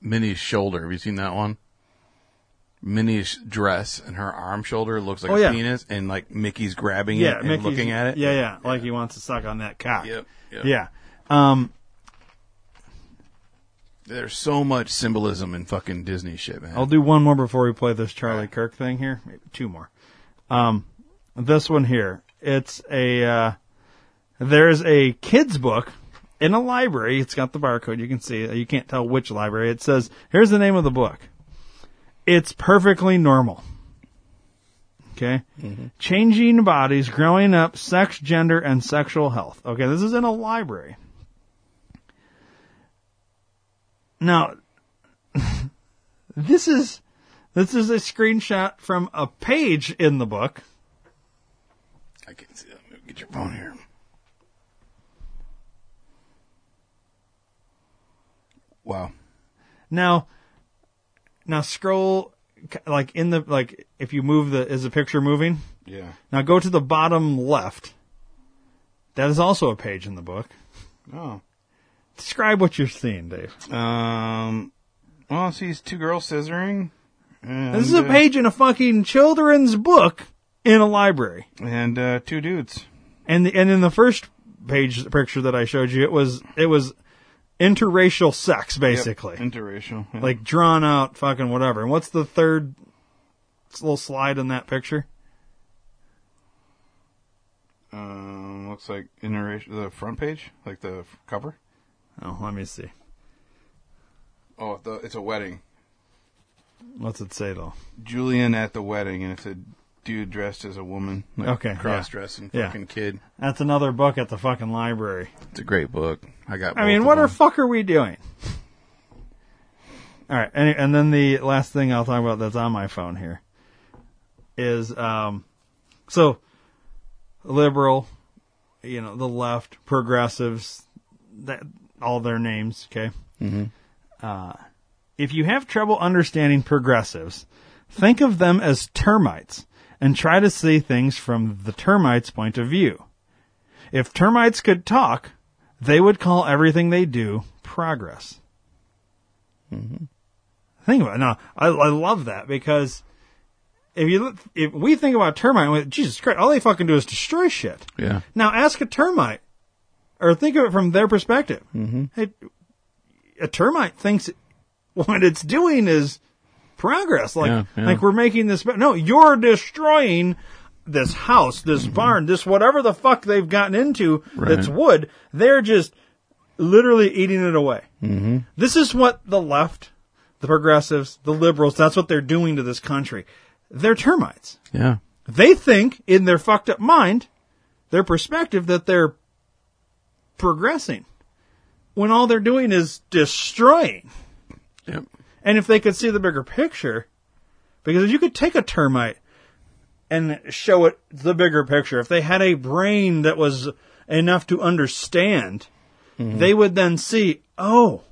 Minnie's shoulder. Have you seen that one? Minnie's dress and her arm shoulder looks like Oh, a yeah. penis, and like Mickey's grabbing Yeah, it and Mickey's- looking at it. Yeah, yeah, like he wants to suck on that cock. Yep, yep. Yeah. Um, There's so much symbolism in fucking Disney shit, man. I'll do one more before we play this Charlie Kirk thing here. Maybe two more. Um, this one here. It's a uh, there's a kids book in a library. It's got the barcode. You can see it. You can't tell which library. It says here's the name of the book. It's perfectly normal. Okay, changing bodies, growing up, sex, gender, and sexual health. Okay, this is in a library. Now, this is this is a screenshot from a page in the book. I can see that. Get your phone here. Wow. Now, now scroll like in the like if you move the is the picture moving? Yeah. Now go to the bottom left. That is also a page in the book. Oh. Describe what you're seeing, Dave. Um. Well, see, it's two girls scissoring. And, this is a uh, page in a fucking children's book in a library. and uh, two dudes. And the, and in the first page picture that I showed you, it was it was interracial sex basically. Yep, interracial. yeah. like drawn out fucking whatever. And what's the third little slide in that picture? Um, looks like interracial. The front page, like the f- cover. Oh, let me see. Oh, the, it's a wedding. What's it say though? Julian at the wedding, and it's a dude dressed as a woman. Like Okay, yeah. cross dressing Yeah. fucking kid. That's another book at the fucking library. It's a great book. I got. I mean, what the fuck are we doing? All right, and, and then the last thing I'll talk about that's on my phone here is um, so liberal, you know, the left, progressives, that all their names. Okay. Mhm. Uh, if you have trouble understanding progressives, think of them as termites and try to see things from the termites' point of view. If termites could talk, they would call everything they do progress. Think about it. Now, I, I love that because if you look, if we think about termite, Jesus Christ, all they fucking do is destroy shit. Yeah. Now ask a termite, or think of it from their perspective. Mm-hmm. Hey, a termite thinks what it's doing is progress. Like, Yeah, yeah. like we're making this. No, you're destroying this house, this barn, this whatever the fuck they've gotten into that's wood. They're just literally eating it away. Mm-hmm. This is what the left, the progressives, the liberals, that's what they're doing to this country. They're termites. Yeah. They think in their fucked up mind, their perspective that they're progressing. when all they're doing is destroying. Yep. And if they could see the bigger picture, because you could take a termite and show it the bigger picture. If they had a brain that was enough to understand, Mm-hmm. they would then see, oh,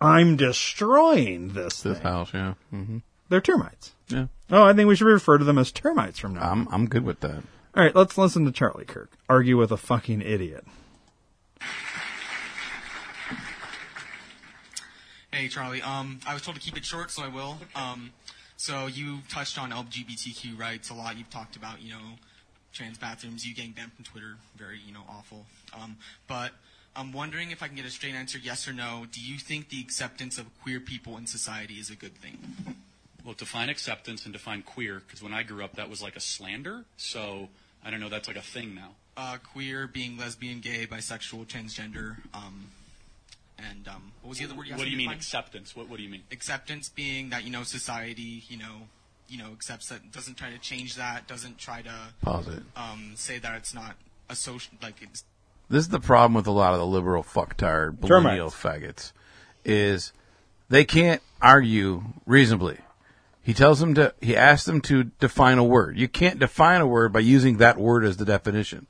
I'm destroying this This thing. house, yeah. hmm They're termites. Yeah. Oh, I think we should refer to them as termites from now on. I'm I'm good with that. All right, let's listen to Charlie Kirk argue with a fucking idiot. Hey, Charlie. Um, I was told to keep it short, so I will. Um, so you touched on LGBTQ rights a lot. You've talked about, you know, trans bathrooms, you getting banned from Twitter, very, you know, awful. Um, but I'm wondering if I can get a straight answer, yes or no. Do you think the acceptance of queer people in society is a good thing? Well, define acceptance and define queer, because when I grew up, that was like a slander. So I don't know, that's like a thing now. Uh, queer being lesbian, gay, bisexual, transgender, um, and um, what was the other word you What do you mean define? acceptance? What What do you mean? acceptance being that you know society you know you know accepts that doesn't try to change that doesn't try to Pause it. um, say that it's not a social like it's This is the problem with a lot of the liberal fucktard millennial faggots, is they can't argue reasonably. He tells them to. He asks them to define a word. You can't define a word by using that word as the definition.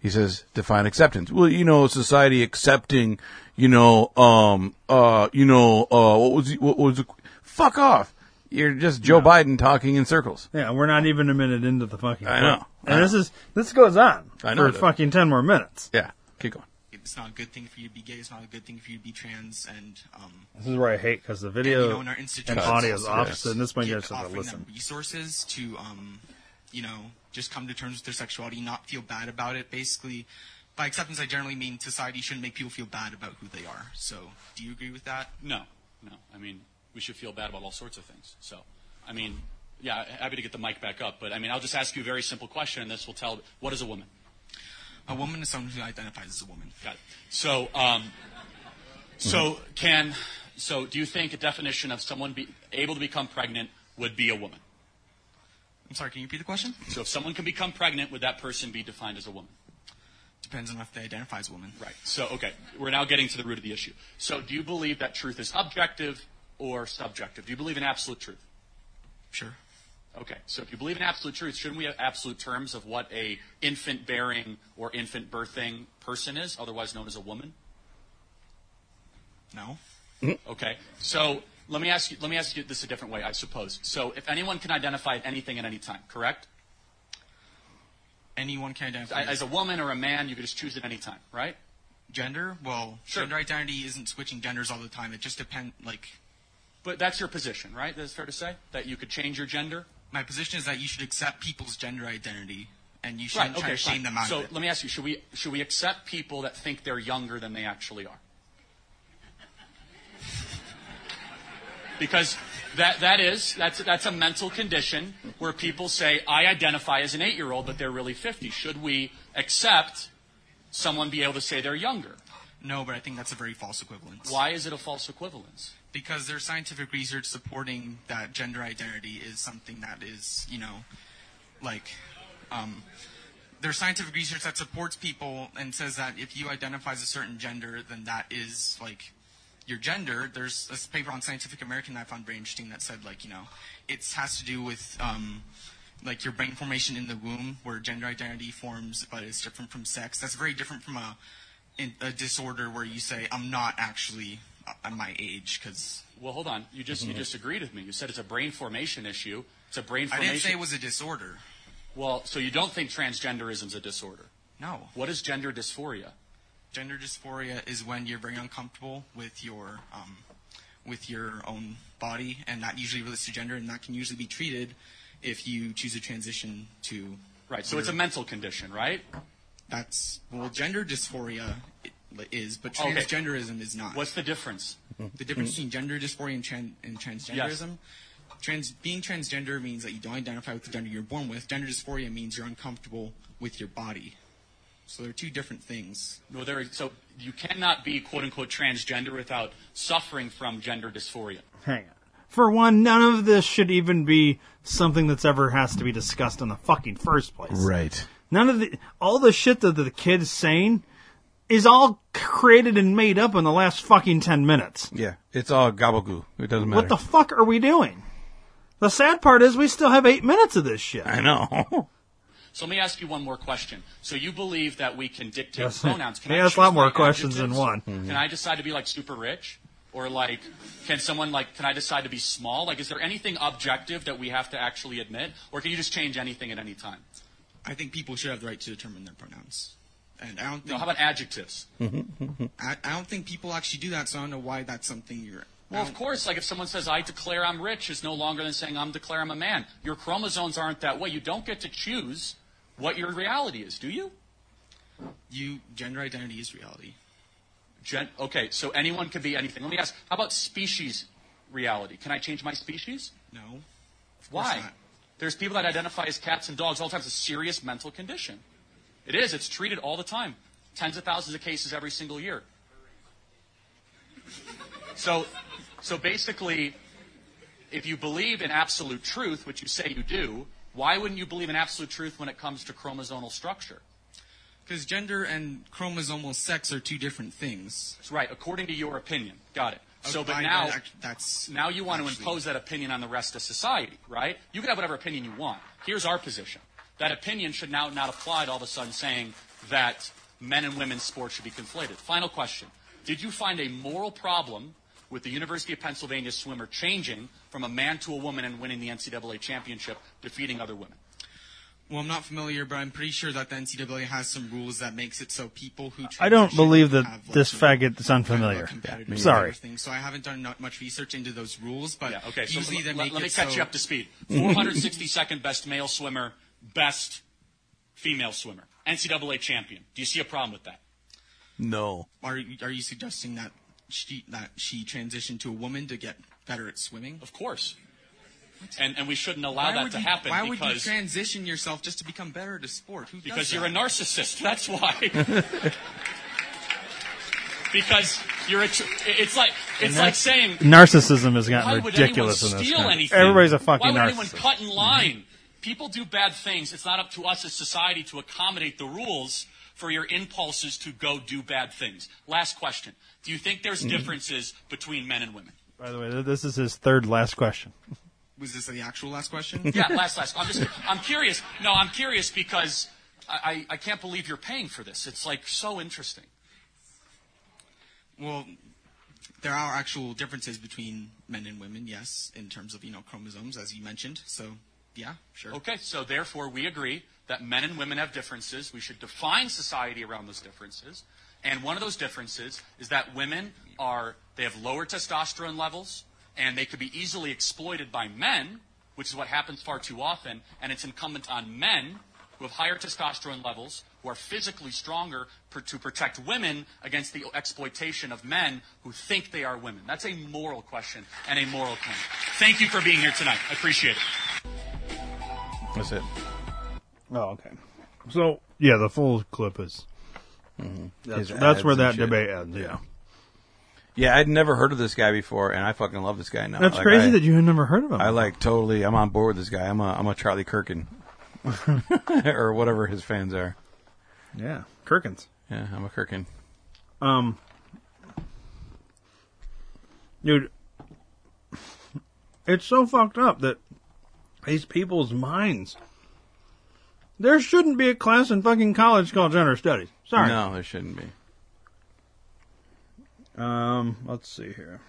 He says define acceptance. Well, you know, society accepting. You know, um, uh, you know, uh, what was he- what was? The, fuck off. You're just Joe Biden talking in circles. Yeah, we're not even a minute into the fucking. I know. thing. and this is this goes on I know for it fucking ten more minutes. Yeah, keep going. it's not a good thing for you to be gay it's not a good thing for you to be trans and um, This is where I hate because the and, video you know, in our and audio is off. opposite, and this one keep gets to offering listen. them resources to um, you know just come to terms with their sexuality not feel bad about it basically by acceptance I generally mean society shouldn't make people feel bad about who they are so do you agree with that No, no. I mean, we should feel bad about all sorts of things. So, I mean, yeah, happy to get the mic back up, but I mean, I'll just ask you a very simple question, and this will tell what is a woman. a woman is someone who identifies as a woman Got it. So, um, so can so do you think a definition of someone be able to become pregnant would be a woman? I'm sorry can you repeat the question So, if someone can become pregnant, would that person be defined as a woman? depends on if they identify as a woman Right. So, okay, we're now getting to the root of the issue. So, do you believe that truth is objective or subjective? Do you believe in absolute truth? Sure. Okay. So, if you believe in absolute truth, shouldn't we have absolute terms of what a infant bearing or infant birthing person is, otherwise known as a woman? no mm-hmm. Okay. So, let me ask you. Let me ask you this a different way, I suppose. So, if anyone can identify anything at any time, correct? anyone can identify As a woman or a man, you could just choose at any time, right? gender well Sure. gender identity isn't switching genders all the time it just depends like But that's your position, right? That's fair to say that you could change your gender. my position is that you should accept people's gender identity and you shouldn't Right. try Okay. to shame fine. them out so of it let me ask you: Should we should we accept people that think they're younger than they actually are? Because that that is that's that's a mental condition where people say I identify as an eight year old, but they're really fifty. Should we accept someone be able to say they're younger? no but i think that's a very false equivalence Why is it a false equivalence? because there's scientific research supporting that gender identity is something that is you know like um, there's scientific research that supports people and says that if you identify as a certain gender then that is like your gender there's a paper on scientific american that i found very interesting that said like you know it has to do with um, like your brain formation in the womb where gender identity forms but it's different from sex that's very different from a, in, a disorder where you say i'm not actually uh, my age because Well, hold on. You just you just agreed with me. You said it's a brain formation issue. It's a brain formation. i didn't say it was a disorder Well, so you don't think transgenderism is a disorder? no What is gender dysphoria? Gender dysphoria is when you're very uncomfortable with your um, with your own body, and that usually relates to gender, and that can usually be treated if you choose to transition to. Right. So it's a mental condition, right? That's well, gender dysphoria is, but Okay. transgenderism is not. What's the difference? the difference between gender dysphoria and, tran- and transgenderism? Trans, being transgender means that you don't identify with the gender you're born with. Gender dysphoria means you're uncomfortable with your body. So they're two different things. No, there. So you cannot be quote unquote transgender without suffering from gender dysphoria. Hang on. For one, none of this should even be something that's ever has to be discussed in the fucking first place. Right. None of the all the shit that the kid's saying is all created and made up in the last fucking 10 minutes. Yeah, it's all gabagoo. It doesn't matter. What the fuck are we doing? The sad part is we still have eight minutes of this shit. I know. So let me ask you one more question. So you believe that we can dictate Yes. pronouns? Can He I asked a lot more my questions than one. Mm-hmm. Can I decide to be like super rich, or like can someone like can I decide to be small? Like, is there anything objective that we have to actually admit, or can you just change anything at any time? I think people should have the right to determine their pronouns. And I don't think No, how about adjectives? I, I don't think people actually do that, so I don't know why that's something you're. Well, of course, like if someone says, I declare I'm rich, is no longer than saying I'm declare I'm a man. Your chromosomes aren't that way. You don't get to choose what your reality is, do you? You gender identity is reality. Gen- okay, so anyone could be anything. Let me ask, how about species reality? Can I change my species? No. Why? not. There's people that identify as cats and dogs all the time. It's a serious mental condition. It is. It's treated all the time. Tens of thousands of cases every single year. So, so basically, if you believe in absolute truth, which you say you do, why wouldn't you believe in absolute truth when it comes to chromosomal structure? Because gender and chromosomal sex are two different things. That's right, according to your opinion. Got it. Oh, so, but now, that's now you want to impose that opinion on the rest of society, right? You can have whatever opinion you want. Here's our position. That opinion should now not apply to all of a sudden saying that men and women's sports should be conflated. Final question. Did you find a moral problem with the University of Pennsylvania swimmer changing from a man to a woman and winning the NCAA championship, defeating other women? Well, I'm not familiar, but I'm pretty sure that the NCAA has some rules that makes it so people who I don't believe that have, like, this faggot is kind of a unfamiliar. competitive Sorry. thing. So I haven't done not much research into those rules, but Yeah, okay. So usually l- they let, make let it me catch so you up to speed. 462nd best male swimmer, best female swimmer, NCAA champion. Do you see a problem with that? No. Are you- are you suggesting that she that she transitioned to a woman to get better at swimming? Of course. And, and we shouldn't allow that to you, happen Why would you transition yourself just to become better at a sport? Who because you're a narcissist. That's why. because you're a. Tr- it's like it's And like saying narcissism has gotten why would ridiculous anyone in this steal country. anything? Everybody's a fucking Why would anyone cut in line? People do bad things. It's not up to us as society to accommodate the rules for your impulses to go do bad things. Last question: Do you think there's Mhm. differences between men and women? By the way, this is his third last question. Was this the actual last question? yeah, last, last. I'm just, I'm curious. No, I'm curious because I, I, I can't believe you're paying for this. It's like so interesting. Well, there are actual differences between men and women, yes, in terms of you know chromosomes, as you mentioned. So, yeah, sure. Okay, so therefore we agree that men and women have differences. We should define society around those differences. And one of those differences is that women are, they have lower testosterone levels and they could be easily exploited by men, which is what happens far too often. And it's incumbent on men who have higher testosterone levels, who are physically stronger per, to protect women against the exploitation of men who think they are women. That's a moral question and a moral claim. Thank you for being here tonight. I appreciate it. That's it. Oh, okay. So yeah, the full clip is. That's, His that's where that shit. debate ends. Yeah, Yeah, I'd never heard of this guy before, and I fucking love this guy now. that's Like, crazy I- that you had never heard of him. I like totally. I'm on board with this guy. I'm a I'm a Charlie Kirkin, or whatever his fans are. Yeah, Kirkins. Yeah, I'm a Kirkin. Um, dude, it's so fucked up that these people's minds. There shouldn't be a class in fucking college called gender studies. Sorry. No, there shouldn't be. Um, let's see here.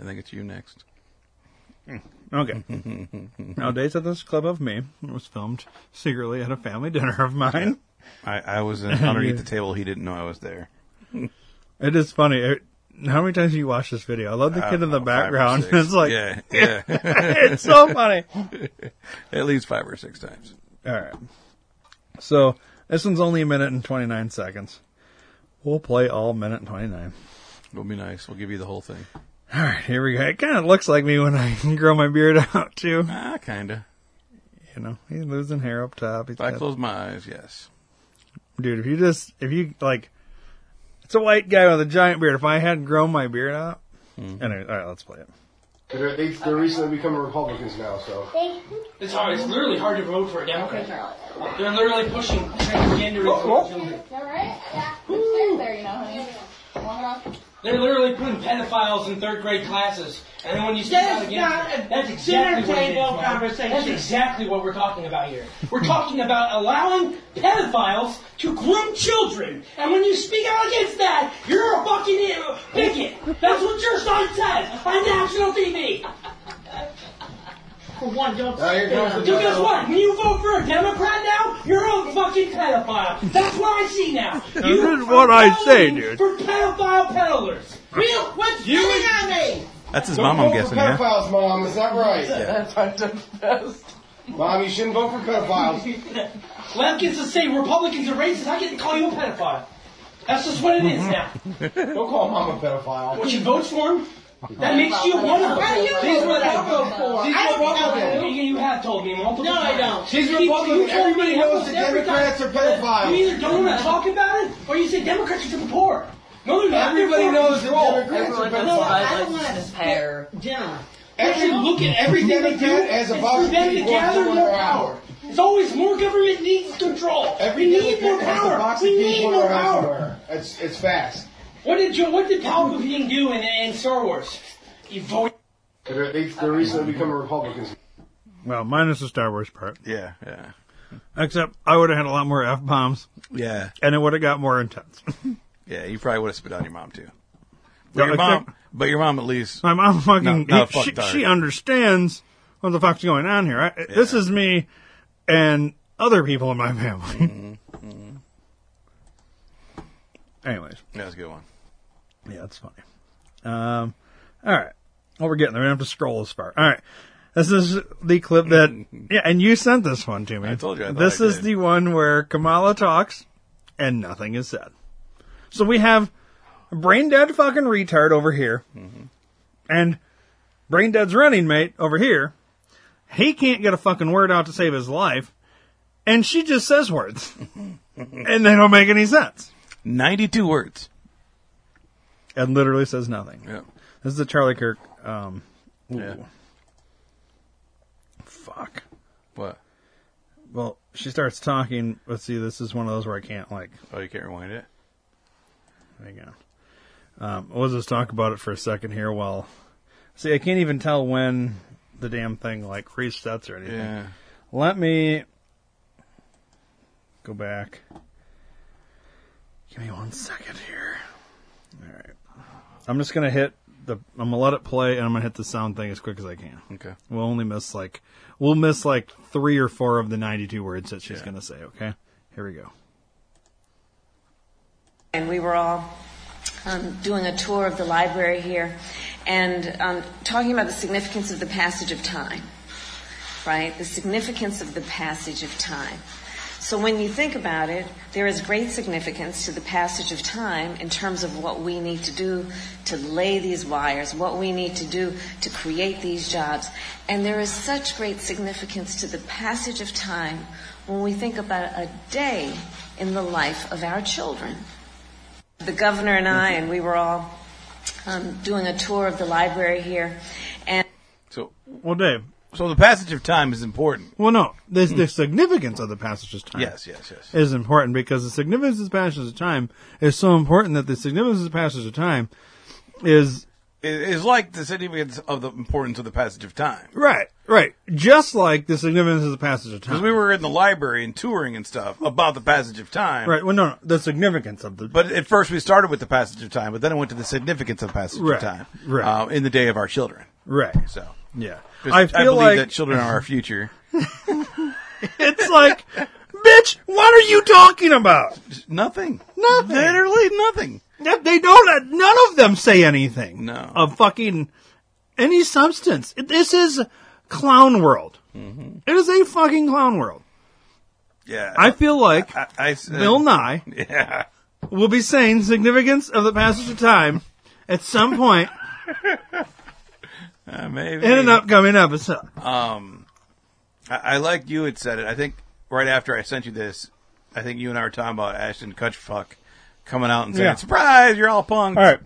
I think it's you next. Okay. now, Days at this Club of Me it was filmed secretly at a family dinner of mine. I, I was in, underneath the table. He didn't know I was there. It is funny. It, how many times have you watched this video? I love the I kid in the know, background. It's like, yeah, yeah. it's so funny. At least five or six times. All right. So this one's only a minute and 29 seconds. We'll play all minute and 29. It'll be nice. We'll give you the whole thing. All right, here we go. It kind of looks like me when I grow my beard out too. Ah, kinda. You know, he's losing hair up top. He's If I got- close my eyes, yes. dude, if you just if you like, it's a white guy with a giant beard. If I hadn't grown my beard out, anyway, all right, let's play it. They're, they, they're recently becoming Republicans now, so. It's hard. It's literally hard to vote for a Democrat. They're literally pushing transgenderism. Oh, oh. there, you know, honey. Walk it off. They're literally putting pedophiles in third grade classes, and then when you speak against not that's exactly what it is, conversation. That's exactly what we're talking about here. We're talking about allowing pedophiles to groom children, and when you speak out against that, you're a fucking bigot. That's what your side says on national TV. For one, don't Now here spit comes on the me. So guess what? When you vote for a Democrat now, you're a fucking pedophile. That's what I see now. This You is what I are say, dude. For pedophile peddlers. Real, what's You spitting and- on me? That's his Don't mom, vote I'm for guessing. Yeah. pedophiles, mom. Is that right? That's our best. Mom, you shouldn't vote for pedophiles. Left gets to say Republicans are racist. I get to call you a pedophile. That's just what it is now. Don't call mom a pedophile. What she votes for him, that makes you one of them. What do you She's vote Republican. for? She's I don't know. Republican. You, you have told me multiple No, I don't. She's You- Republican. you told Everybody me knows almost that every Democrats are pedophiles. You either don't want to talk about it, or you say Democrats are for the poor. No, they're not. They're Everybody for knows that control. Democrats are No, I don't want to pair. John. Every, look at every everything they Democrat do. has a It's for them to people gather more power. It's always more government needs control. Every we need more Democrat has a power. We need more power. It's, it's fast. What did Joe, what did Palpatine do in, in Star Wars? He voted. They're, they, they're recently becoming Republicans. Well, minus the Star Wars part. Yeah, yeah. Except I would have had a lot more f bombs, Yeah. and it would have got more intense. Yeah, you probably would have spit on your mom too. Yeah, But your mom, but your mom at least. My mom fucking Not- not a she, she understands what the fuck's going on here. I, This is me and other people in my family. Mm-hmm. Anyways, That was a good one. Yeah, that's funny. Um, all right. Well, we're getting there. We don't have to scroll as far. All right. This is the clip that, yeah, and you sent this one to me. I told you I This I is the one where Kamala talks and nothing is said. So we have a brain dead fucking retard over here Mm-hmm. and brain dead's running mate over here. He can't get a fucking word out to save his life. And she just says words. and they don't make any sense. 92 words. And literally says nothing. Yep. This is a Charlie Kirk. Um. Yeah. Fuck. What? Well, she starts talking. Let's see. This is one of those where I can't like. Oh, you can't rewind it? Hang on. Um, we'll just talk about it for a second here. While see, I can't even tell when the damn thing like resets or anything. Yeah. Let me go back. Give me one second here. All right. I'm just gonna hit the. I'm gonna let it play, and I'm gonna hit the sound thing as quick as I can. Okay. We'll only miss like we'll miss like three or four of the 92 words that she's Yeah. gonna say. Okay. Here we go. And we were all um, doing a tour of the library here and um, talking about the significance of the passage of time, right? The significance of the passage of time. So when you think about it, there is great significance to the passage of time in terms of what we need to do to lay these wires, what we need to do to create these jobs. And there is such great significance to the passage of time when we think about a day in the life of our children. The governor and I, and we were all um, doing a tour of the library here, and So, Well, Dave. So the passage of time is important. Well, no. The, the significance of the passage of time. Yes, yes, yes. Is important because the significance of the passage of time is so important that the significance of the passage of time is It is like the significance of the importance of the passage of time. right, right. Just like the significance of the passage of time. Because time. we were in the library and touring and stuff about the passage of time. right. Well, no, no. The significance of the. But at first we started with the passage of time, but then it went to the significance of the passage Right, of time. right. Uh, in the day of our children. right. So. Yeah. I feel believe like that children are our future. it's like, bitch. What are you talking about? Nothing. Nothing. Literally nothing. They don't. None of them say anything. No. Of fucking any substance. This is clown world. Mm-hmm. It is a fucking clown world. Yeah. I feel like I, I said- Bill Nye Yeah. will be saying significance of the passage of time at some point Uh, maybe. in an upcoming episode. Um, I, I like you had said it. I think right after I sent you this, I think you and I were talking about Ashton Kutchfuck coming out and saying, Yeah. "Surprise, you're all punk." All right.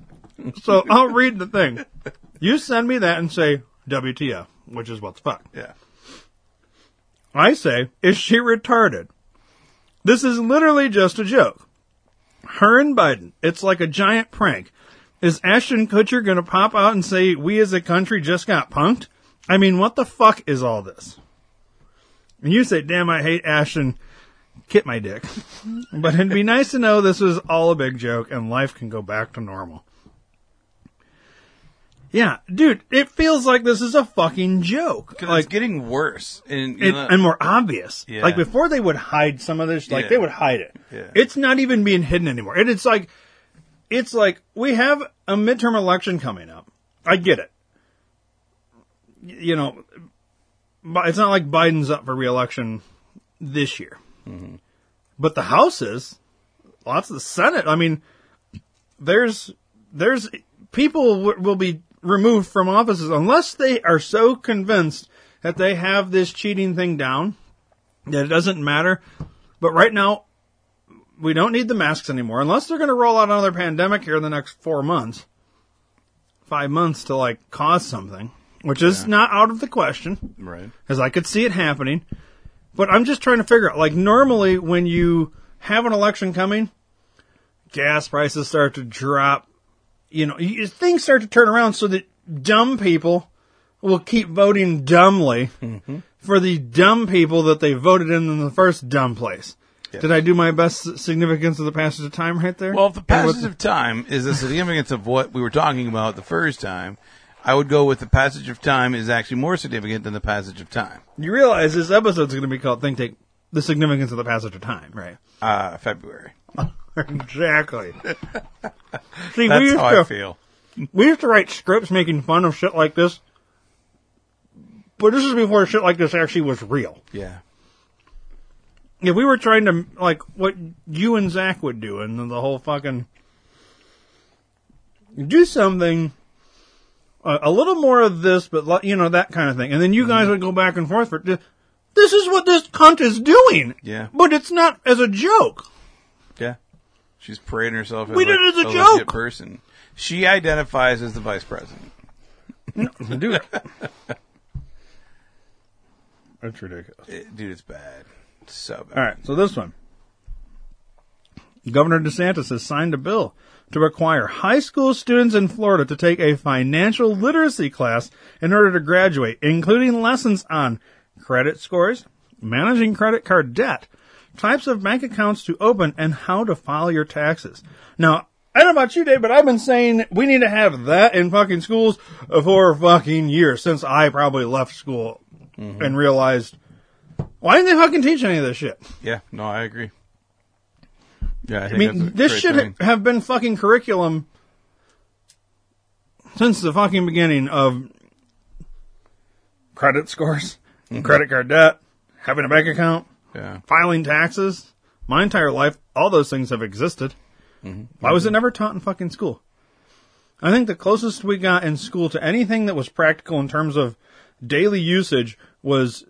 So I'll read the thing. You send me that and say WTF, which is what the fuck. Yeah. I say, is she retarded? This is literally just a joke. Her and Biden. It's like a giant prank. Is Ashton Kutcher going to pop out and say, we as a country just got punked? I mean, what the fuck is all this? And you say, damn, I hate Ashton. Kit my dick. but it'd be nice to know this was all a big joke and life can go back to normal. Yeah, dude, it feels like this is a fucking joke. Like, it's getting worse. And, you it, and more obvious. Yeah. Like before they would hide some of this, like Yeah. they would hide it. Yeah. It's not even being hidden anymore. And it's like, it's like we have a midterm election coming up. I get it. You know, but it's not like Biden's up for reelection this year. Mm-hmm. But the House is. Lots of the Senate. I mean, there's there's people w- will be removed from offices unless they are so convinced that they have this cheating thing down that it doesn't matter. But right now, we don't need the masks anymore unless they're going to roll out another pandemic here in the next four months, five months to like cause something, which is not out of the question right. because I could see it happening. But I'm just trying to figure out, like, normally when you have an election coming, gas prices start to drop. You know, things start to turn around so that dumb people will keep voting dumbly mm-hmm. for the dumb people that they voted in in the first dumb place. Did I do my best significance of the passage of time right there? Well, if the passage of time is the significance of what we were talking about the first time, I would go with the passage of time is actually more significant than the passage of time. you realize this episode's going to be called "Think Take the Significance of the Passage of Time," right? Uh, February. exactly. See, That's we used how to, I feel. We used to write scripts making fun of shit like this, but this is before shit like this actually was real. Yeah. If we were trying to like what you and Zach would do, and the whole fucking do something uh, a little more of this, but you know that kind of thing, and then you guys would go back and forth for. This is what this cunt is doing. Yeah. But it's not as a joke. Yeah. She's parading herself as We a, did it as a legit joke. person. She identifies as the vice president. do it. That's ridiculous. It- dude, it's bad. So. All right, so this one. Governor DeSantis has signed a bill to require high school students in Florida to take a financial literacy class in order to graduate, including lessons on credit scores, managing credit card debt, types of bank accounts to open, and how to file your taxes. Now, I don't know about you, Dave, but I've been saying we need to have that in fucking schools for fucking years since I probably left school mm-hmm. and realized why didn't they fucking teach any of this shit? Yeah, no, I agree. Yeah, I, I mean, this should thing. have been fucking curriculum since the fucking beginning of credit scores, mm-hmm. credit card debt, having a bank account, Yeah. filing taxes. My entire life, all those things have existed. Mm-hmm. Why was it mm-hmm. never taught in fucking school? I think the closest we got in school to anything that was practical in terms of daily usage was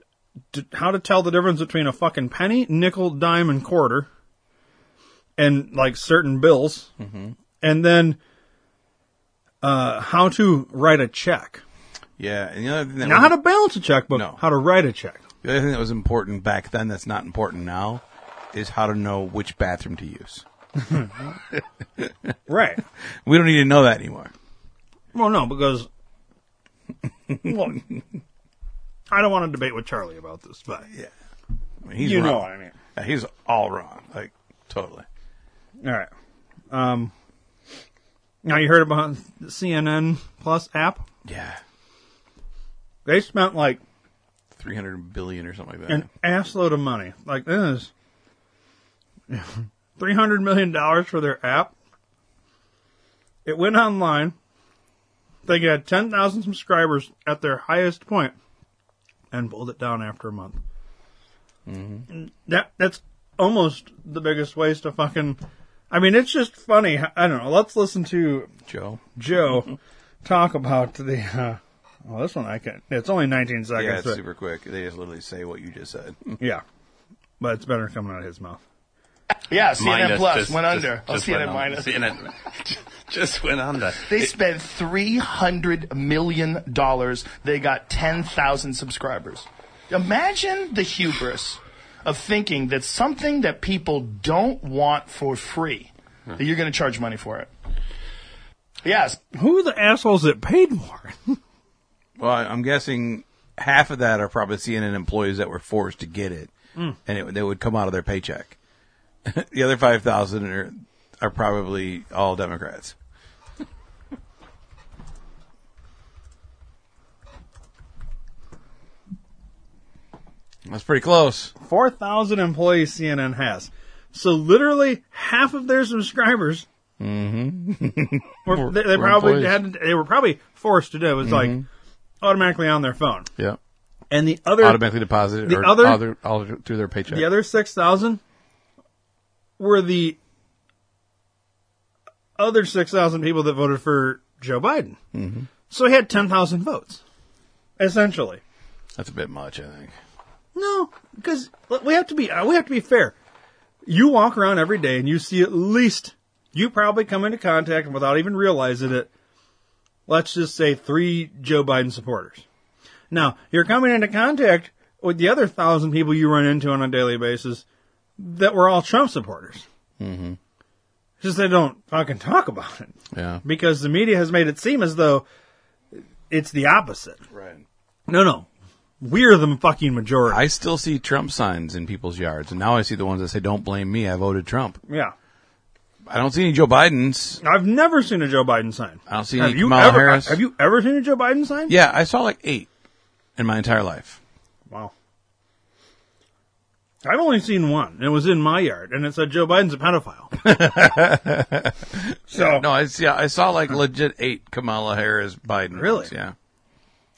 to, how to tell the difference between a fucking penny, nickel, dime, and quarter, and like certain bills, and then uh, how to write a check. Yeah, and the other thing that Not was, how to balance a checkbook, No. how to write a check. the other thing that was important back then that's not important now is how to know which bathroom to use. Right. We don't need to know that anymore. Well, no, because well, I don't want to debate with Charlie about this, but yeah, I mean, he's you know what I mean. Yeah, he's all wrong, like totally. All right. Um, now you heard about the CNN Plus app? Yeah, They spent like three hundred billion or something like that. an assload of money. Like this is three hundred million dollars for their app. It went online. They got ten thousand subscribers at their highest point, and pulled it down after a month. Mm-hmm. That that's almost the biggest waste of fucking. I mean, it's just funny. I don't know. Let's listen to Joe. Joe talk about the. Uh, well, this one I can. It's only 19 seconds. yeah, it's but- super quick. They just literally say what you just said. yeah, but it's better coming out of his mouth. Yeah, CNN Minus, Plus just- went just- under. Oh, just CNN went minus. CNN just went under. They It- spent three hundred million dollars. They got ten thousand subscribers. Imagine the hubris of thinking that something that people don't want for free that you're going to charge money for it. Yes. Who are the assholes that paid more? Well, I- I'm guessing half of that are probably CNN employees that were forced to get it, Mm. and it, they would come out of their paycheck. the other five thousand are are probably all Democrats. That's pretty close. 4,000 employees CNN has. So literally half of their subscribers Mm-hmm. were, they, they probably had, they were probably forced to do. It was like Mhm. automatically on their phone. Yeah. And the other automatically deposited the or other other, all through their paycheck. the other 6,000 were the other 6,000 people that voted for Joe Biden. hmm So he had 10,000 votes. Essentially. That's a bit much, I think. No, because we have to be uh, we have to be fair. You walk around every day and you see at least you probably come into contact without even realizing it. Let's just say three Joe Biden supporters. Now you're coming into contact with the other thousand people you run into on a daily basis that were all Trump supporters. Mm-hmm. Just they don't fucking talk about it Yeah. because the media has made it seem as though it's the opposite. Right. No, no, we're the fucking majority. I still see Trump signs in people's yards, and now I see the ones that say "Don't blame me, I voted Trump." Yeah. I don't see any Joe Bidens. I've never seen a Joe Biden sign. I don't see have any you Kamala ever, Harris. Have you ever seen a Joe Biden sign? Yeah, I saw like eight in my entire life. Wow. I've only seen one. and It was in my yard, and it said Joe Biden's a pedophile. So no, I see. I saw like legit eight Kamala Harris Biden. Really? ones, Yeah.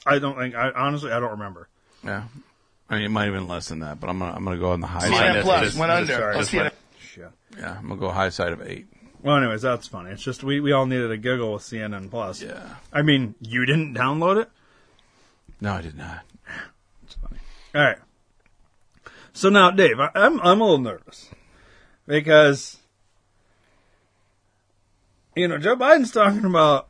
I don't think. I honestly, I don't remember. Yeah. I mean, it might have been less than that, but I'm gonna I'm gonna go on the high CNN side. Plus This- went this- under. this- Oh, CNN. Shit. Yeah, I'm gonna go high side of eight. Well, anyways, that's funny. It's just we, we all needed a giggle with CNN Plus. Yeah. I mean, you didn't download it. No, I did not. It's funny. All right. So now, Dave, I, I'm I'm a little nervous because you know Joe Biden's talking about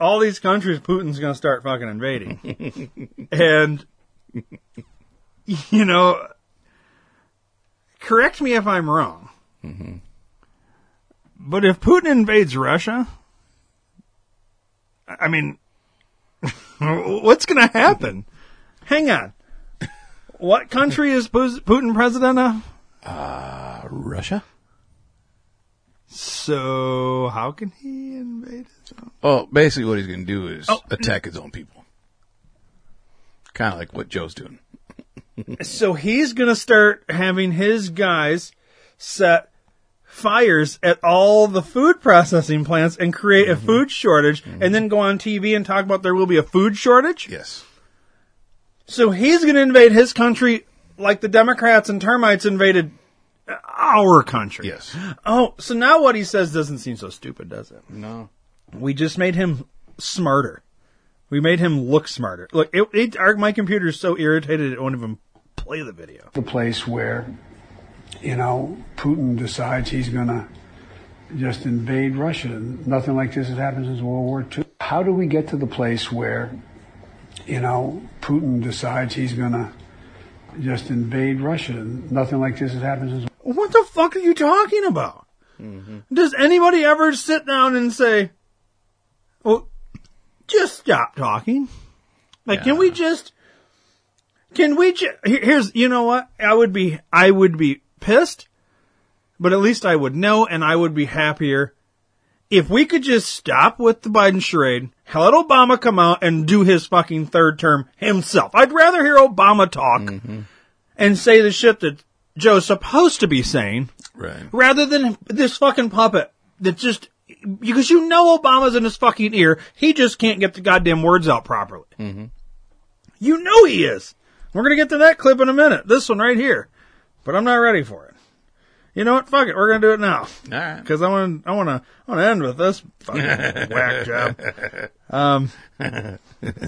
all these countries Putin's going to start fucking invading, and you know, correct me if I'm wrong, but if Putin invades Russia, I mean, what's going to happen? Hang on. What country is Putin president of? Uh, Russia. So how can he invade his own? Well, basically, what he's gonna do is Oh. attack his own people. Kind of like what Joe's doing. So he's going to start having his guys set fires at all the food processing plants and create a mm-hmm. food shortage and mm-hmm. then go on TV and talk about there will be a food shortage? Yes. So he's going to invade his country like the Democrats and termites invaded our country. Yes. Oh, so now what he says doesn't seem so stupid, does it? No. We just made him smarter. We made him look smarter. Look, it, it, our, my computer's so irritated it won't even play the video. the place where, you know, Putin decides he's going to just invade Russia. Nothing like this has happened since World War II. How do we get to the place where, you know, Putin decides he's going to just invade Russia? Nothing like this has happened since. What the fuck are you talking about? Mm-hmm. Does anybody ever sit down and say, "Well, just stop talking"? Like, can we just? Can we just? Here's, you know what? I would be, I would be pissed, but at least I would know, and I would be happier if we could just stop with the Biden charade. Let Obama come out and do his fucking third term himself. I'd rather hear Obama talk mm-hmm. and say the shit that Joe's supposed to be saying Right. rather than this fucking puppet that just because you know Obama's in his fucking ear, he just can't get the goddamn words out properly. Mm-hmm. You know he is. We're gonna get to that clip in a minute. This one right here, but I'm not ready for it. You know what? Fuck it. We're gonna do it now. All right. Because I want to. I want to. I want to end with this fucking whack job. Um.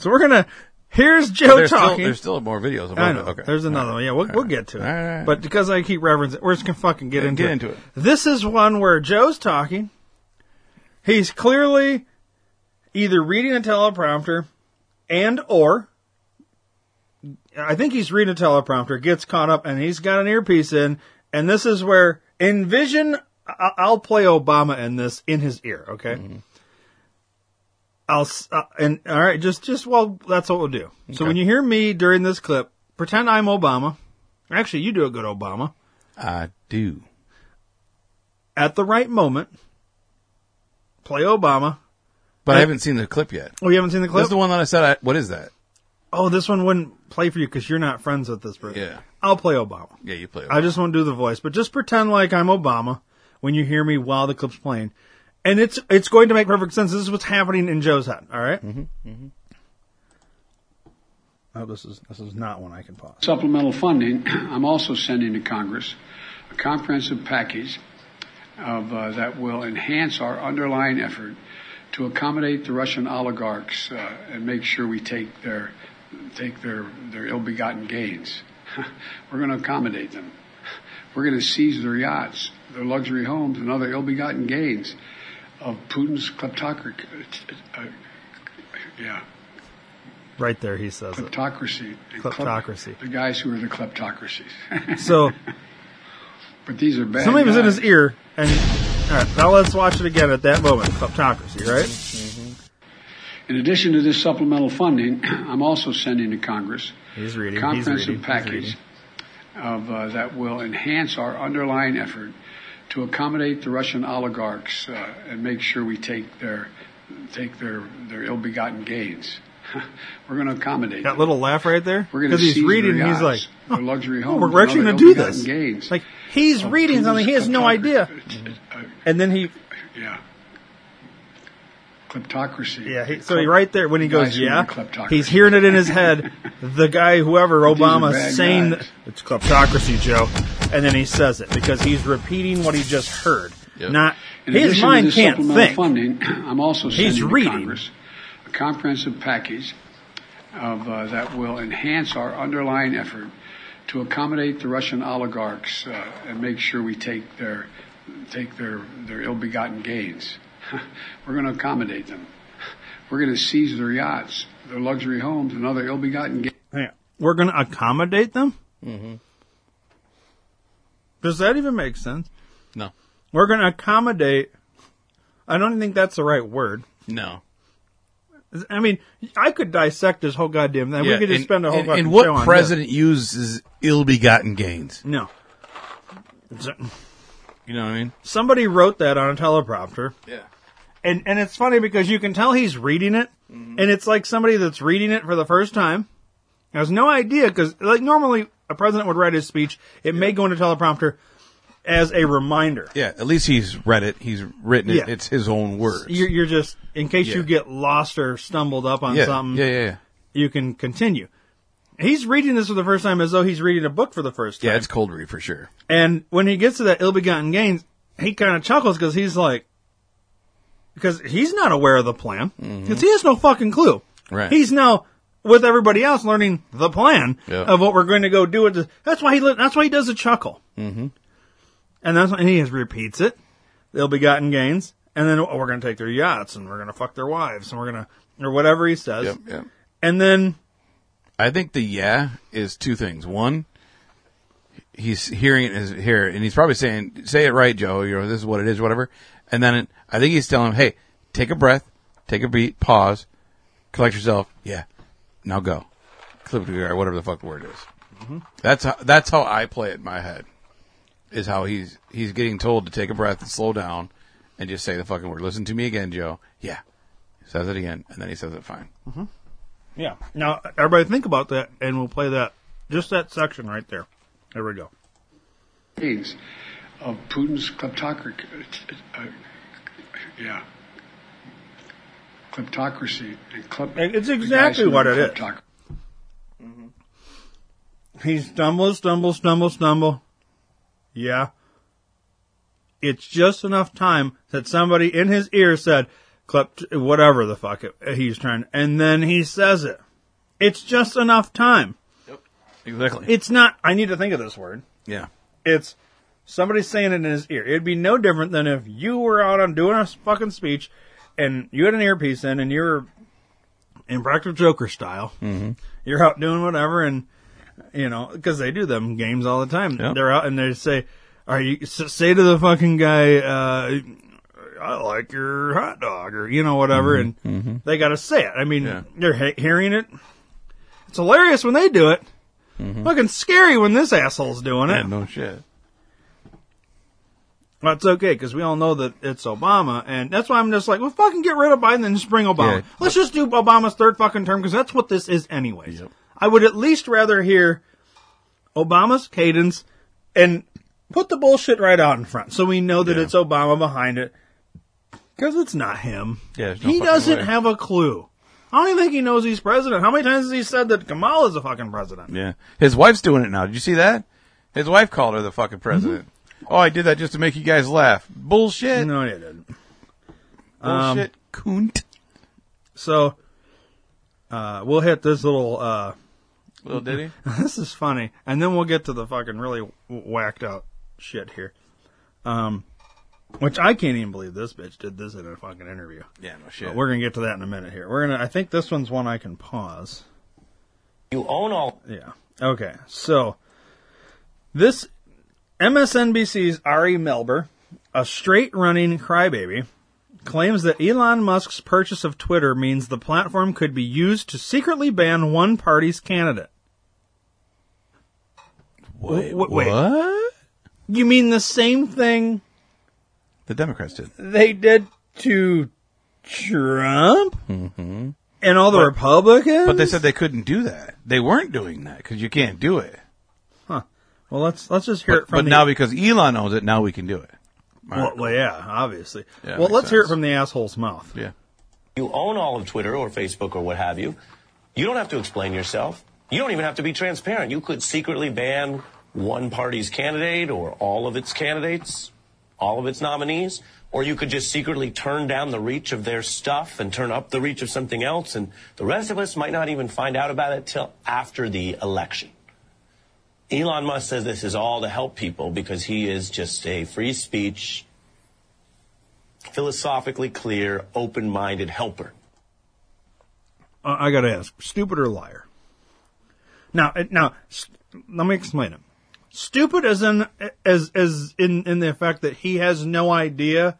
So we're gonna. Here's Joe there's talking. Still, there's still more videos. About I know. Okay. There's another one. Yeah, we'll, we'll get to it. Right, right. But because I keep referencing, we're just gonna fucking get Yeah, into get it. into it. This is one where Joe's talking. He's clearly either reading a teleprompter and or I think he's reading a teleprompter, gets caught up, and he's got an earpiece in, and this is where envision I'll play Obama in this in his ear. Okay. I'll uh, and all right, just just well, that's what we'll do. So when you hear me during this clip, pretend I'm Obama. Actually, you do a good Obama. I do. At the right moment, play Obama. But I And- haven't seen the clip yet. Oh, you haven't seen the clip? That's the one that I said. I, what is that? Oh, this one wouldn't play for you because you're not friends with this person. Yeah. I'll play Obama. Yeah, you play. I just won't do the voice, but just pretend like I'm Obama when you hear me while the clip's playing, and it's it's going to make perfect sense. This is what's happening in Joe's head. All right? Mm-hmm. Oh, this is this is not one I can pause. Supplemental funding, I'm also sending to Congress a comprehensive package of, uh, that will enhance our underlying effort to accommodate the Russian oligarchs uh, and make sure we take their take their their ill-begotten gains. We're going to accommodate them. We're going to seize their yachts, their luxury homes, and other ill-begotten gains of Putin's kleptocracy. Uh, yeah, Right there, he says it. kleptocracy. klep- Kleptocracy. the guys who are the kleptocracies. So but these are bad. somebody was in guys. his ear, and all right, now let's watch it again at that moment. Kleptocracy, right? In addition to this supplemental funding, I'm also sending to Congress He's reading. a He's comprehensive reading. Package of uh, that will enhance our underlying effort to accommodate the Russian oligarchs uh, and make sure we take their take their their ill-begotten gains. We're going to accommodate. That them. little laugh right there. We're going to he's reading. He's like, their luxury oh, we're actually going to do this. Gains Like he's of reading something. He has no Putin's idea. And then he, Yeah. Kleptocracy. yeah. He, so he right there when he goes, Guys who are yeah, he's hearing it in his head. The guy, whoever Obama, saying guys. it's kleptocracy, Joe, and then he says it because he's repeating what he just heard. Not In his addition to mind can't think. funding, I'm also He's reading. to Congress a comprehensive package of uh, that will enhance our underlying effort to accommodate the Russian oligarchs uh, and make sure we take their take their their ill-begotten gains. We're going to accommodate them. We're going to seize their yachts, their luxury homes, and other ill-begotten gains. Yeah. We're going to accommodate them. Mm-hmm. Does that even make sense? No. We're going to accommodate. I don't even think that's the right word. No. I mean, I could dissect this whole goddamn thing. Yeah, we could just and- spend a whole and, fucking and what show on president uses ill-begotten gains? this. No. You know what I mean? Somebody wrote that on a teleprompter. Yeah. And and it's funny because you can tell he's reading it, Mm-hmm. and it's like somebody that's reading it for the first time has no idea because like normally a president would write his speech, it may go into teleprompter as a reminder. Yeah. At least he's read it. He's written it. Yeah. It's his own words. You're, you're just in case you get lost or stumbled up on Yeah, something. yeah, yeah, yeah. You can continue. He's reading this for the first time as though he's reading a book for the first time. Yeah, it's cold read for sure. And when he gets to that ill-begotten gains, he kind of chuckles because he's like, because he's not aware of the plan because he has no fucking clue. Right. He's now with everybody else learning the plan Yeah. of what we're going to go do with this. That's why he. That's why he does a chuckle, Mm-hmm. And that's and he just repeats it. They'll be gotten gains, and then oh, we're going to take their yachts and we're going to fuck their wives and we're going to or whatever he says. Yep, yep. And then I think the yeah is two things. One, he's hearing it his here, and he's probably saying, "Say it right, Joe. You know, this is what it is, whatever." And then I think he's telling him, "Hey, take a breath, take a beat, pause, collect yourself. Yeah, now go, clip it or whatever the fuck the word is." Mhm. That's how that's how I play it in my head. Is how he's he's getting told to take a breath and slow down, and just say the fucking word. Listen to me again, Joe. Yeah, says it again, and then he says it fine. Mhm. Yeah. Now, everybody think about that, and we'll play that, just that section right there. There we go. gains of Putin's kleptocracy. Uh, yeah. Kleptocracy. And klep- It's the guys exactly who what are it is. kleptoc- He stumbles, stumbles, stumbles, stumble. Yeah. It's just enough time that somebody in his ear said, "Klept, whatever the fuck it, he's trying," and then he says it. It's just enough time. Yep. Exactly. It's not. I need to think of this word. Yeah. It's somebody saying it in his ear. It'd be no different than if you were out on doing a fucking speech and you had an earpiece in and you're in Practical Joker style. Mhm. You're out doing whatever and, you know, because they do them games all the time. Yep. They're out and they say, Are you say to the fucking guy, uh, I like your hot dog, or you know whatever, Mhm, and mhm. they got to say it. I mean, Yeah. you're he- hearing it. It's hilarious when they do it. Fucking scary when this asshole's doing it. Yeah, no shit. That's okay because we all know that it's Obama, and that's why I'm just like, well, fucking get rid of Biden and just bring Obama. Yeah. Let's just do Obama's third fucking term because that's what this is, anyways. I would at least rather hear Obama's cadence and put the bullshit right out in front, so we know that it's Obama behind it. Because it's not him. Yeah, no he doesn't way. have a clue. I don't even think he knows he's president. How many times has he said that Kamala's a fucking president? Yeah. His wife's doing it now. Did you see that? His wife called her the fucking president. Oh, I did that just to make you guys laugh. Bullshit. No, you didn't. Bullshit. Coont. So, uh, we'll hit this little, uh, Little ditty? this is funny. And then we'll get to the fucking really whacked out shit here. Um, which I can't even believe this bitch did this in a fucking interview. Yeah, no shit. But we're gonna get to that in a minute here. We're gonna, I think this one's one I can pause. You own all. Yeah. Okay. So, this MSNBC's Ari Melber, a straight running crybaby, claims that Elon Musk's purchase of Twitter means the platform could be used to secretly ban one party's candidate. Wait, W- wait. what? You mean the same thing The Democrats did. they did to Trump Mm-hmm. and all the But- Republicans? But they said they couldn't do that. They weren't doing that because you can't do it. Huh. Well, let's let's just hear But, it from but the now because Elon owns it, now we can do it. Well, well, yeah, obviously. Yeah, well, let's hear it from the asshole's mouth. Yeah. You own all of Twitter or Facebook or what have you. You don't have to explain yourself. You don't even have to be transparent. You could secretly ban one party's candidate or all of its candidates, all of its nominees, or you could just secretly turn down the reach of their stuff and turn up the reach of something else, and the rest of us might not even find out about it till after the election. Elon Musk says this is all to help people because he is just a free speech, philosophically clear, open minded helper. Uh, I gotta ask, stupid or liar? Now, uh, now, s- let me explain it. Stupid as in, as, as in, in the effect that he has no idea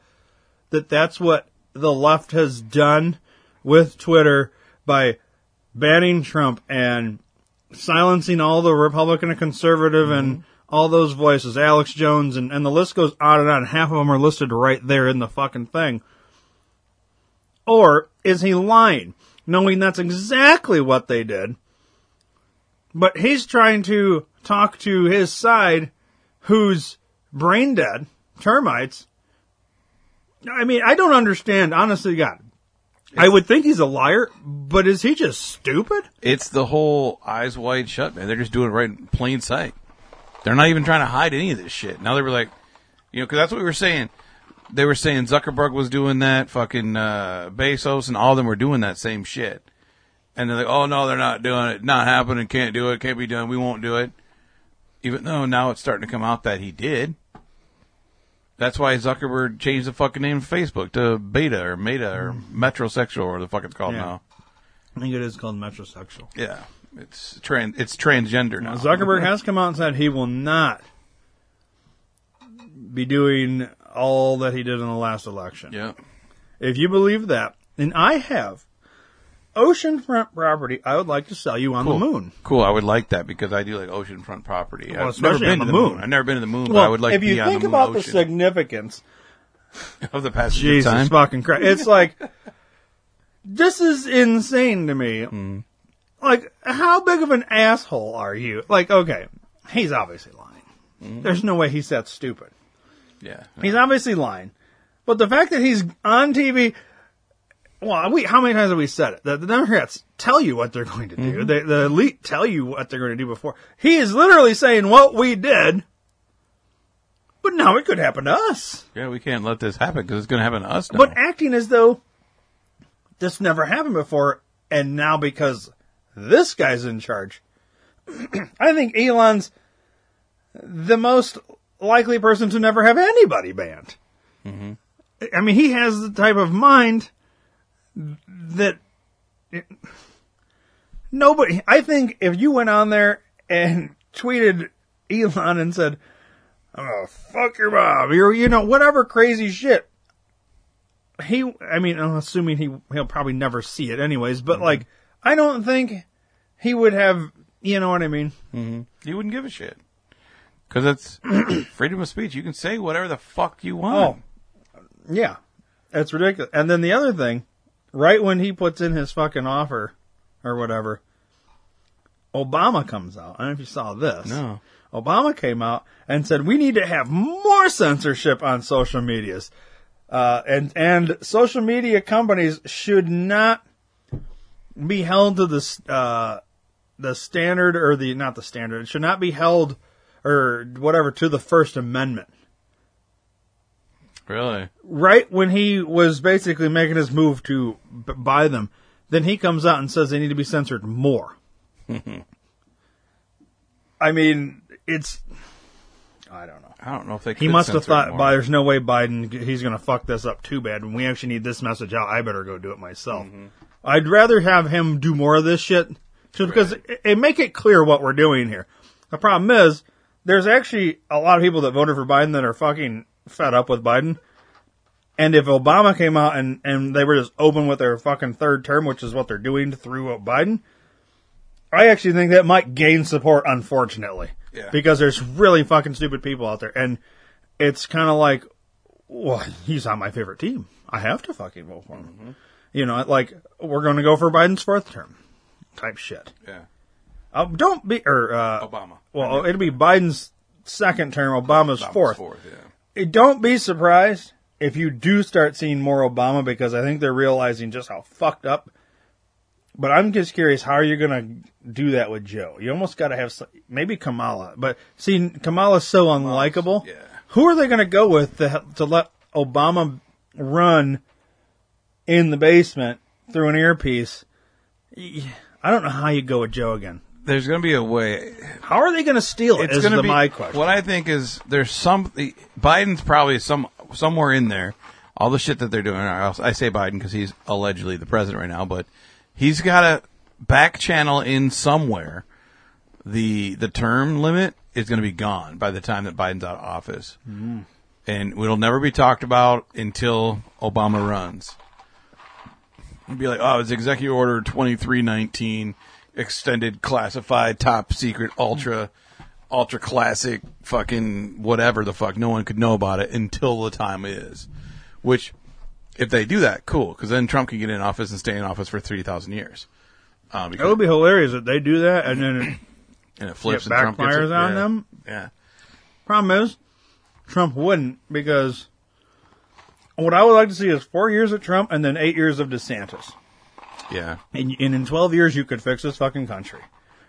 that that's what the left has done with Twitter by banning Trump and silencing all the Republican and conservative and mm-hmm. all those voices, Alex Jones, and, and the list goes on and on. Half of them are listed right there in the fucking thing. Or is he lying, knowing that's exactly what they did? But he's trying to talk to his side, who's brain dead, termites. I mean, I don't understand, honestly, God. I would think he's a liar, but is he just stupid? It's the whole eyes wide shut, man. They're just doing it right in plain sight. They're not even trying to hide any of this shit. Now they were like, you know, because that's what we were saying. They were saying Zuckerberg was doing that, fucking uh, Bezos, and all of them were doing that same shit. And they're like, oh no, they're not doing it. Not happening. Can't do it. Can't be done. We won't do it. Even though now it's starting to come out that he did. That's why Zuckerberg changed the fucking name of Facebook to Beta or Meta or mm-hmm. Metrosexual or the fuck it's called Yeah. now. I think it is called metrosexual. Yeah, it's trans. It's transgender now. Zuckerberg has come out and said he will not be doing all that he did in the last election. Yeah. If you believe that, and I have oceanfront property I would like to sell you on cool. the moon. Cool. I would like that because I do like oceanfront property. Well, I've never especially been on to the moon. moon. I've never been to the moon, but I would like if to you be on think the moon about the significance of the passage Jesus of time. fucking Christ. It's like, this is insane to me. Hmm. Like, how big of an asshole are you? Like, okay, he's obviously lying. Hmm. There's no way he's that stupid. Yeah. He's obviously lying. But the fact that he's on TV, well, we, how many times have we said it? The, the Democrats tell you what they're going to do. Mhm. They, the elite tell you what they're going to do before. He is literally saying what we did, but now it could happen to us. Yeah, we can't let this happen because it's going to happen to us now. But acting as though this never happened before, and now because this guy's in charge, I think Elon's the most likely person to never have anybody banned. Mhm. I mean, he has the type of mind that nobody. I think if you went on there and tweeted Elon and said, oh, fuck your mom, or you know, whatever crazy shit. He, I mean, I'm assuming he he'll probably never see it anyways, but like, I don't think he would have, you know what I mean? Mm-hmm. He wouldn't give a shit. Because it's freedom of speech. You can say whatever the fuck you want. Oh, yeah, that's ridiculous. And then the other thing, right when he puts in his fucking offer or whatever, Obama comes out. I don't know if you saw this. No. Obama came out and said we need to have more censorship on social medias, uh, and and social media companies should not be held to the uh, the standard or the not the standard. It should not be held or whatever to the First Amendment. Really? Right when he was basically making his move to b- buy them, then he comes out and says they need to be censored more. I mean, it's. I don't know. I don't know if they. He must have thought. "Well, there's no way Biden he's going to fuck this up too bad. When we actually need this message out, I better go do it myself." Mm-hmm. I'd rather have him do more of this shit, just because it, it make it clear what we're doing here. The problem is, there's actually a lot of people that voted for Biden that are fucking fed up with Biden. And if Obama came out and, and they were just open with their fucking third term, which is what they're doing through Biden, I actually think that might gain support, unfortunately. Yeah. Because there's really fucking stupid people out there. And it's kind of like, well, he's on my favorite team. I have to fucking vote for him. You know, like, we're going to go for Biden's fourth term type shit. Yeah. Uh, don't be, or, uh, Obama. Well, it'll be Biden's second term, Obama's, Obama's fourth. fourth, yeah. Don't be surprised if you do start seeing more Obama because I think they're realizing just how fucked up. But I'm just curious, how are you going to do that with Joe? You almost got to have maybe Kamala, but see, Kamala's so unlikable. Yeah. Who are they going to go with to, to let Obama run in the basement through an earpiece? I don't know how you go with Joe again. There's going to be a way. How are they going to steal it? It's is going to the be my question. What I think is there's some Biden's probably some somewhere in there. All the shit that they're doing. I I say Biden because he's allegedly the president right now, but he's got a back channel in somewhere. The the term limit is going to be gone by the time that Biden's out of office, Mm. and it'll never be talked about until Obama runs. It'd be like, oh, it's Executive Order twenty three nineteen, extended classified top secret ultra ultra classic fucking whatever the fuck. No one could know about it until the time is. Which, if they do that, cool, because then Trump can get in office and stay in office for three thousand years. Um, It would be hilarious if they do that and then it, and it flips it and Trump gets backfires it. on Yeah. them. Yeah. Problem is, Trump wouldn't because what I would like to see is four years of Trump and then eight years of DeSantis. Yeah. And, and in 12 years, you could fix this fucking country.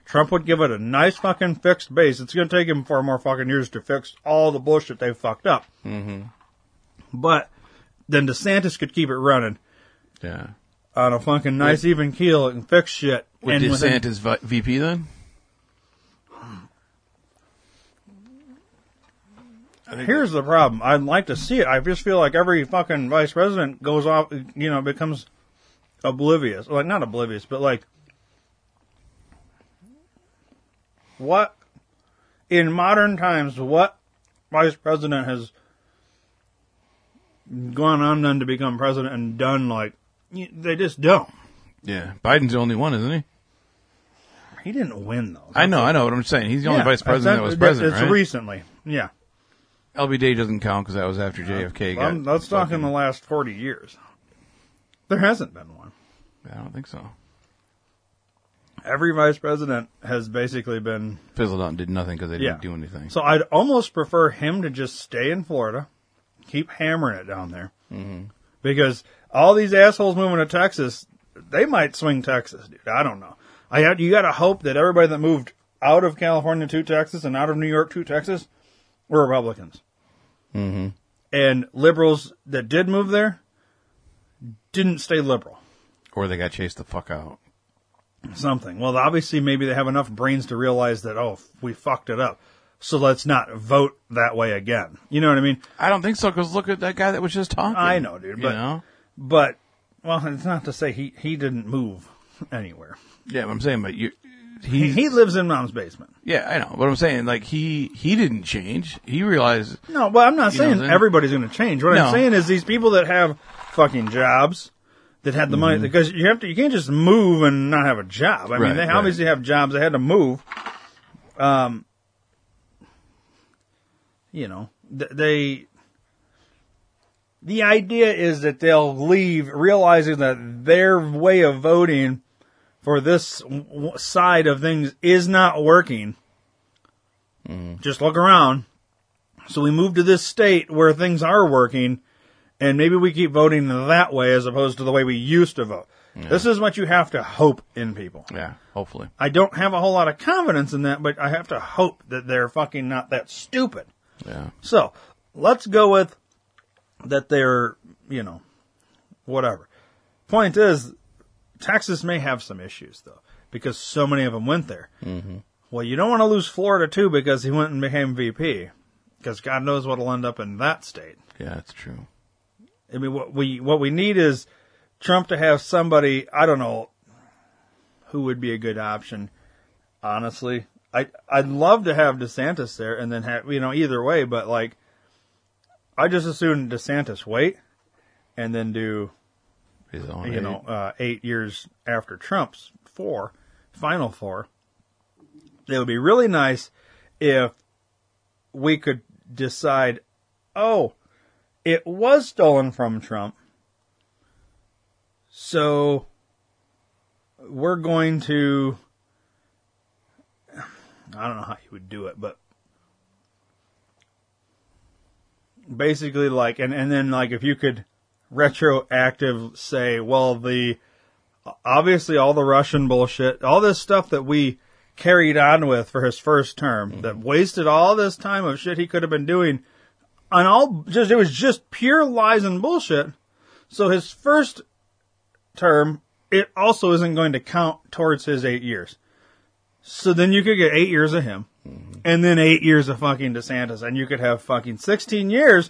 Trump would give it a nice fucking fixed base. It's going to take him four more fucking years to fix all the bullshit they fucked up. Mm-hmm. But then DeSantis could keep it running Yeah. on a fucking nice even keel and fix shit. With and within- DeSantis vi- VP then? Here's the problem. I'd like to see it. I just feel like every fucking vice president goes off, you know, becomes oblivious. Like, not oblivious, but like, what, in modern times, what vice president has gone on then to become president and done like, they just don't. Yeah. Biden's the only one, isn't he? He didn't win though. I know, I know what I'm saying. He's the only Yeah, vice president that was president, It's right? recently. Yeah. LBJ doesn't count because that was after JFK got. Um, let's talk in the last 40 years. There hasn't been one. I don't think so. Every vice president has basically been Fizzled out and did nothing because they didn't do anything. So I'd almost prefer him to just stay in Florida, keep hammering it down there, Mm-hmm. because all these assholes moving to Texas, they might swing Texas, dude. I don't know. I had, you got to hope that everybody that moved out of California to Texas and out of New York to Texas were Republicans, Mm-hmm. and liberals that did move there didn't stay liberal. Or they got chased the fuck out. something. Well, obviously, maybe they have enough brains to realize that, oh, we fucked it up. So let's not vote that way again. You know what I mean? I don't think so because look at that guy that was just talking. I know, dude. You But, know? but, well, it's not to say he, he didn't move anywhere. Yeah, I'm saying, but you, he, he lives in mom's basement. Yeah, I know. But I'm saying, like, he he didn't change. He realized. No, but I'm not saying I'm saying? everybody's going to change. What No. I'm saying is these people that have fucking jobs that had the money Mhm. because you have to you can't just move and not have a job. I mean, they right. obviously have jobs. They had to move. Um, you know, th- they. The idea is that they'll leave realizing that their way of voting for this w- w- side of things is not working. Just look around. So we move to this state where things are working, and maybe we keep voting that way as opposed to the way we used to vote. This is what you have to hope in people. Yeah, hopefully. I don't have a whole lot of confidence in that, but I have to hope that they're fucking not that stupid. Yeah. So let's go with that they're, you know, whatever. Point is, Texas may have some issues though, because so many of them went there. Mm-hmm. Well, you don't want to lose Florida too because he went and became VP, because God knows what'll end up in that state. Yeah, that's true. I mean, what we what we need is Trump to have somebody. I don't know who would be a good option. Honestly, I I'd love to have DeSantis there, and then have you know either way. But like, I just assume DeSantis wait, and then do His own you eight. know uh, eight years after Trump's four final four. It would be really nice if we could decide, oh, it was stolen from Trump. So we're going to I don't know how you would do it, but basically like and, and then like if you could retroactive say, well the obviously all the Russian bullshit, all this stuff that we carried on with for his first term that mm-hmm. wasted all this time of shit he could have been doing on all just it was just pure lies and bullshit. So his first term it also isn't going to count towards his 8 years. So then you could get 8 years of him and then 8 years of fucking DeSantis and you could have fucking 16 years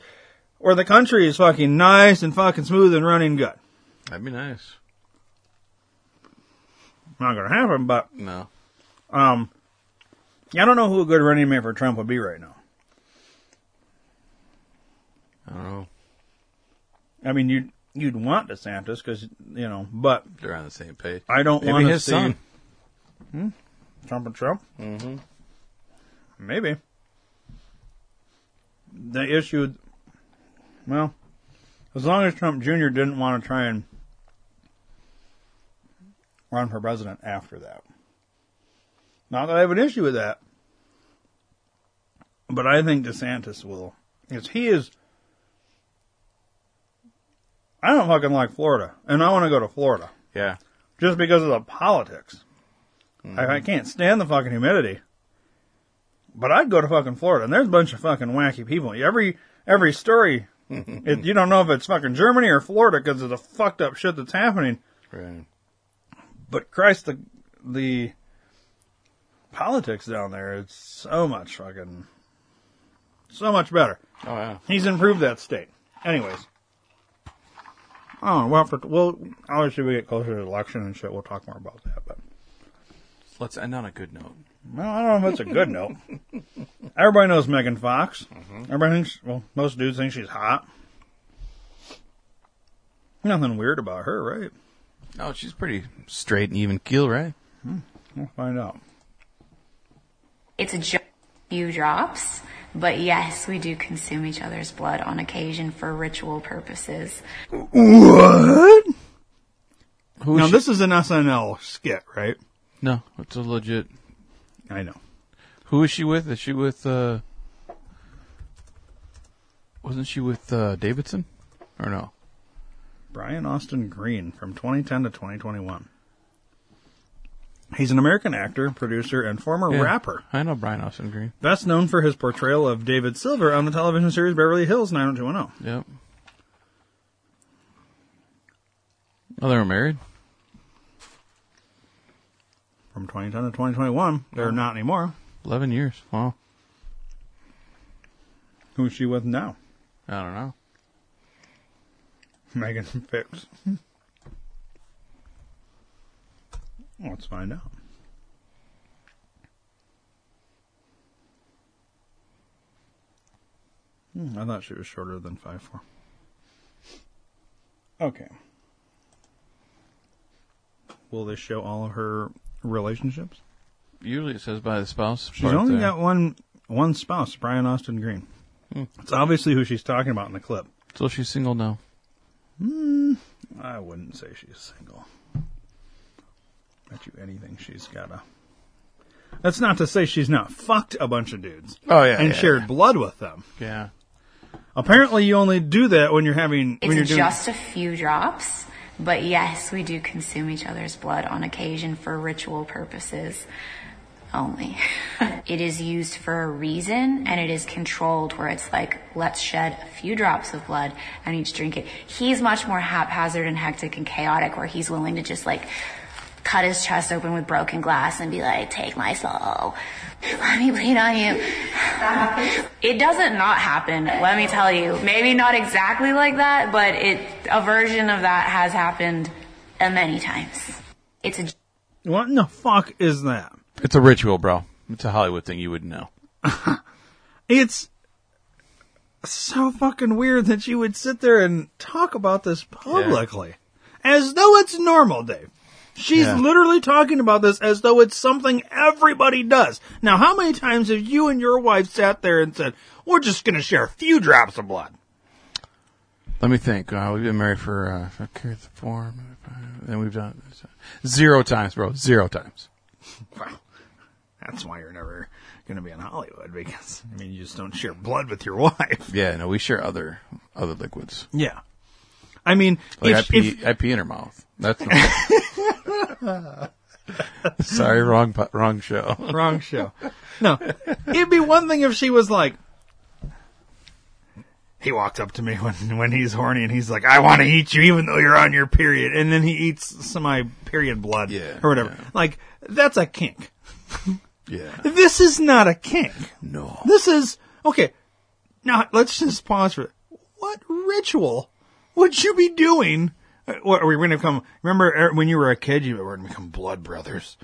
where the country is fucking nice and fucking smooth and running good. That'd be nice. Not going to happen, but No. Um, I don't know who a good running mate for Trump would be right now. I don't know. I mean, you'd you'd want DeSantis because you know, but They're on the same page. I don't Maybe want his see son. Hmm? Trump and Trump. Mm-hmm. Maybe the issue. Well, as long as Trump Jr. didn't want to try and run for president after that. Not that I have an issue with that, but I think DeSantis will, because he is. I don't fucking like Florida, and I want to go to Florida Yeah. just because of the politics. I, I mm-hmm. can't stand the fucking humidity. But I'd go to fucking Florida, and there's a bunch of fucking wacky people. Every every story, it, you don't know if it's fucking Germany or Florida because of the fucked up shit that's happening. Right. But Christ, the the politics down there, it's so much fucking, so much better. Oh yeah. He's improved that state. Anyways. Oh, well, for, well, obviously we get closer to the election and shit, we'll talk more about that. But Let's end on a good note. well, I don't know if it's a good note. Everybody knows Megan Fox. Mm-hmm. Everybody thinks, well, most dudes think she's hot. Nothing weird about her, right? Oh, she's pretty straight and even keel, right? Hmm, we'll find out. It's a jo- few drops, but yes, we do consume each other's blood on occasion for ritual purposes. What? Who now, she- this is an SNL skit, right? No, it's a legit. I know. Who is she with? Is she with? uh Wasn't she with uh Davidson? Or no? Brian Austin Green from 2010 to 2021. He's an American actor, producer, and former Yeah, rapper. I know Brian Austin Green. Best known for his portrayal of David Silver on the television series Beverly Hills 90210. Yep. Oh, they were married. From 2010 to 2021, they're oh. not anymore. Eleven years. Wow. Who's she with now? I don't know. Megan Fox. Let's find out. Hmm, I thought she was shorter than 5'4. Okay. Will they show all of her relationships? Usually it says by the spouse. She's only there. got one one spouse, Brian Austin Green. Hmm. It's obviously who she's talking about in the clip. So she's single now. Hmm, I wouldn't say she's single. Bet you anything she's got a. That's not to say she's not fucked a bunch of dudes. Oh, yeah, and yeah, shared yeah. blood with them. Yeah. Apparently, you only do that when you're having when you're It's doing. just a few drops, but yes, we do consume each other's blood on occasion for ritual purposes only. it is used for a reason and it is controlled where it's like, let's shed a few drops of blood and each drink it. He's much more haphazard and hectic and chaotic where he's willing to just like cut his chest open with broken glass and be like, take my soul. Let me bleed on you. It doesn't not happen, let me tell you. Maybe not exactly like that, but it, a version of that has happened uh, many times. It's a What in the fuck is that? It's a ritual, bro. It's a Hollywood thing. You would know. It's so fucking weird that you would sit there and talk about this publicly. As though it's normal, Dave. She's Yeah. literally talking about this as though it's something everybody does. Now, how many times have you and your wife sat there and said, we're just gonna share a few drops of blood? Let me think. Uh, we've been married for uh, for the form, and we've done zero times, bro. Zero times. Wow. That's why you're never gonna be in Hollywood because, I mean, you just don't share blood with your wife. Yeah, no, we share other other liquids. Yeah. I mean, Like I pee, if, I pee in her mouth. That's not, sorry, wrong wrong show. Wrong show. No, it'd be one thing if she was like, he walked up to me when when he's horny and he's like, "I want to eat you, even though you're on your period," and then he eats some of my period blood, Yeah, or whatever. Like that's a kink. Yeah. This is not a kink. No. This is okay. Now let's just pause for it. what ritual would you be doing? Uh, What are we going to come? Remember er, when you were a kid, you were going to become blood brothers.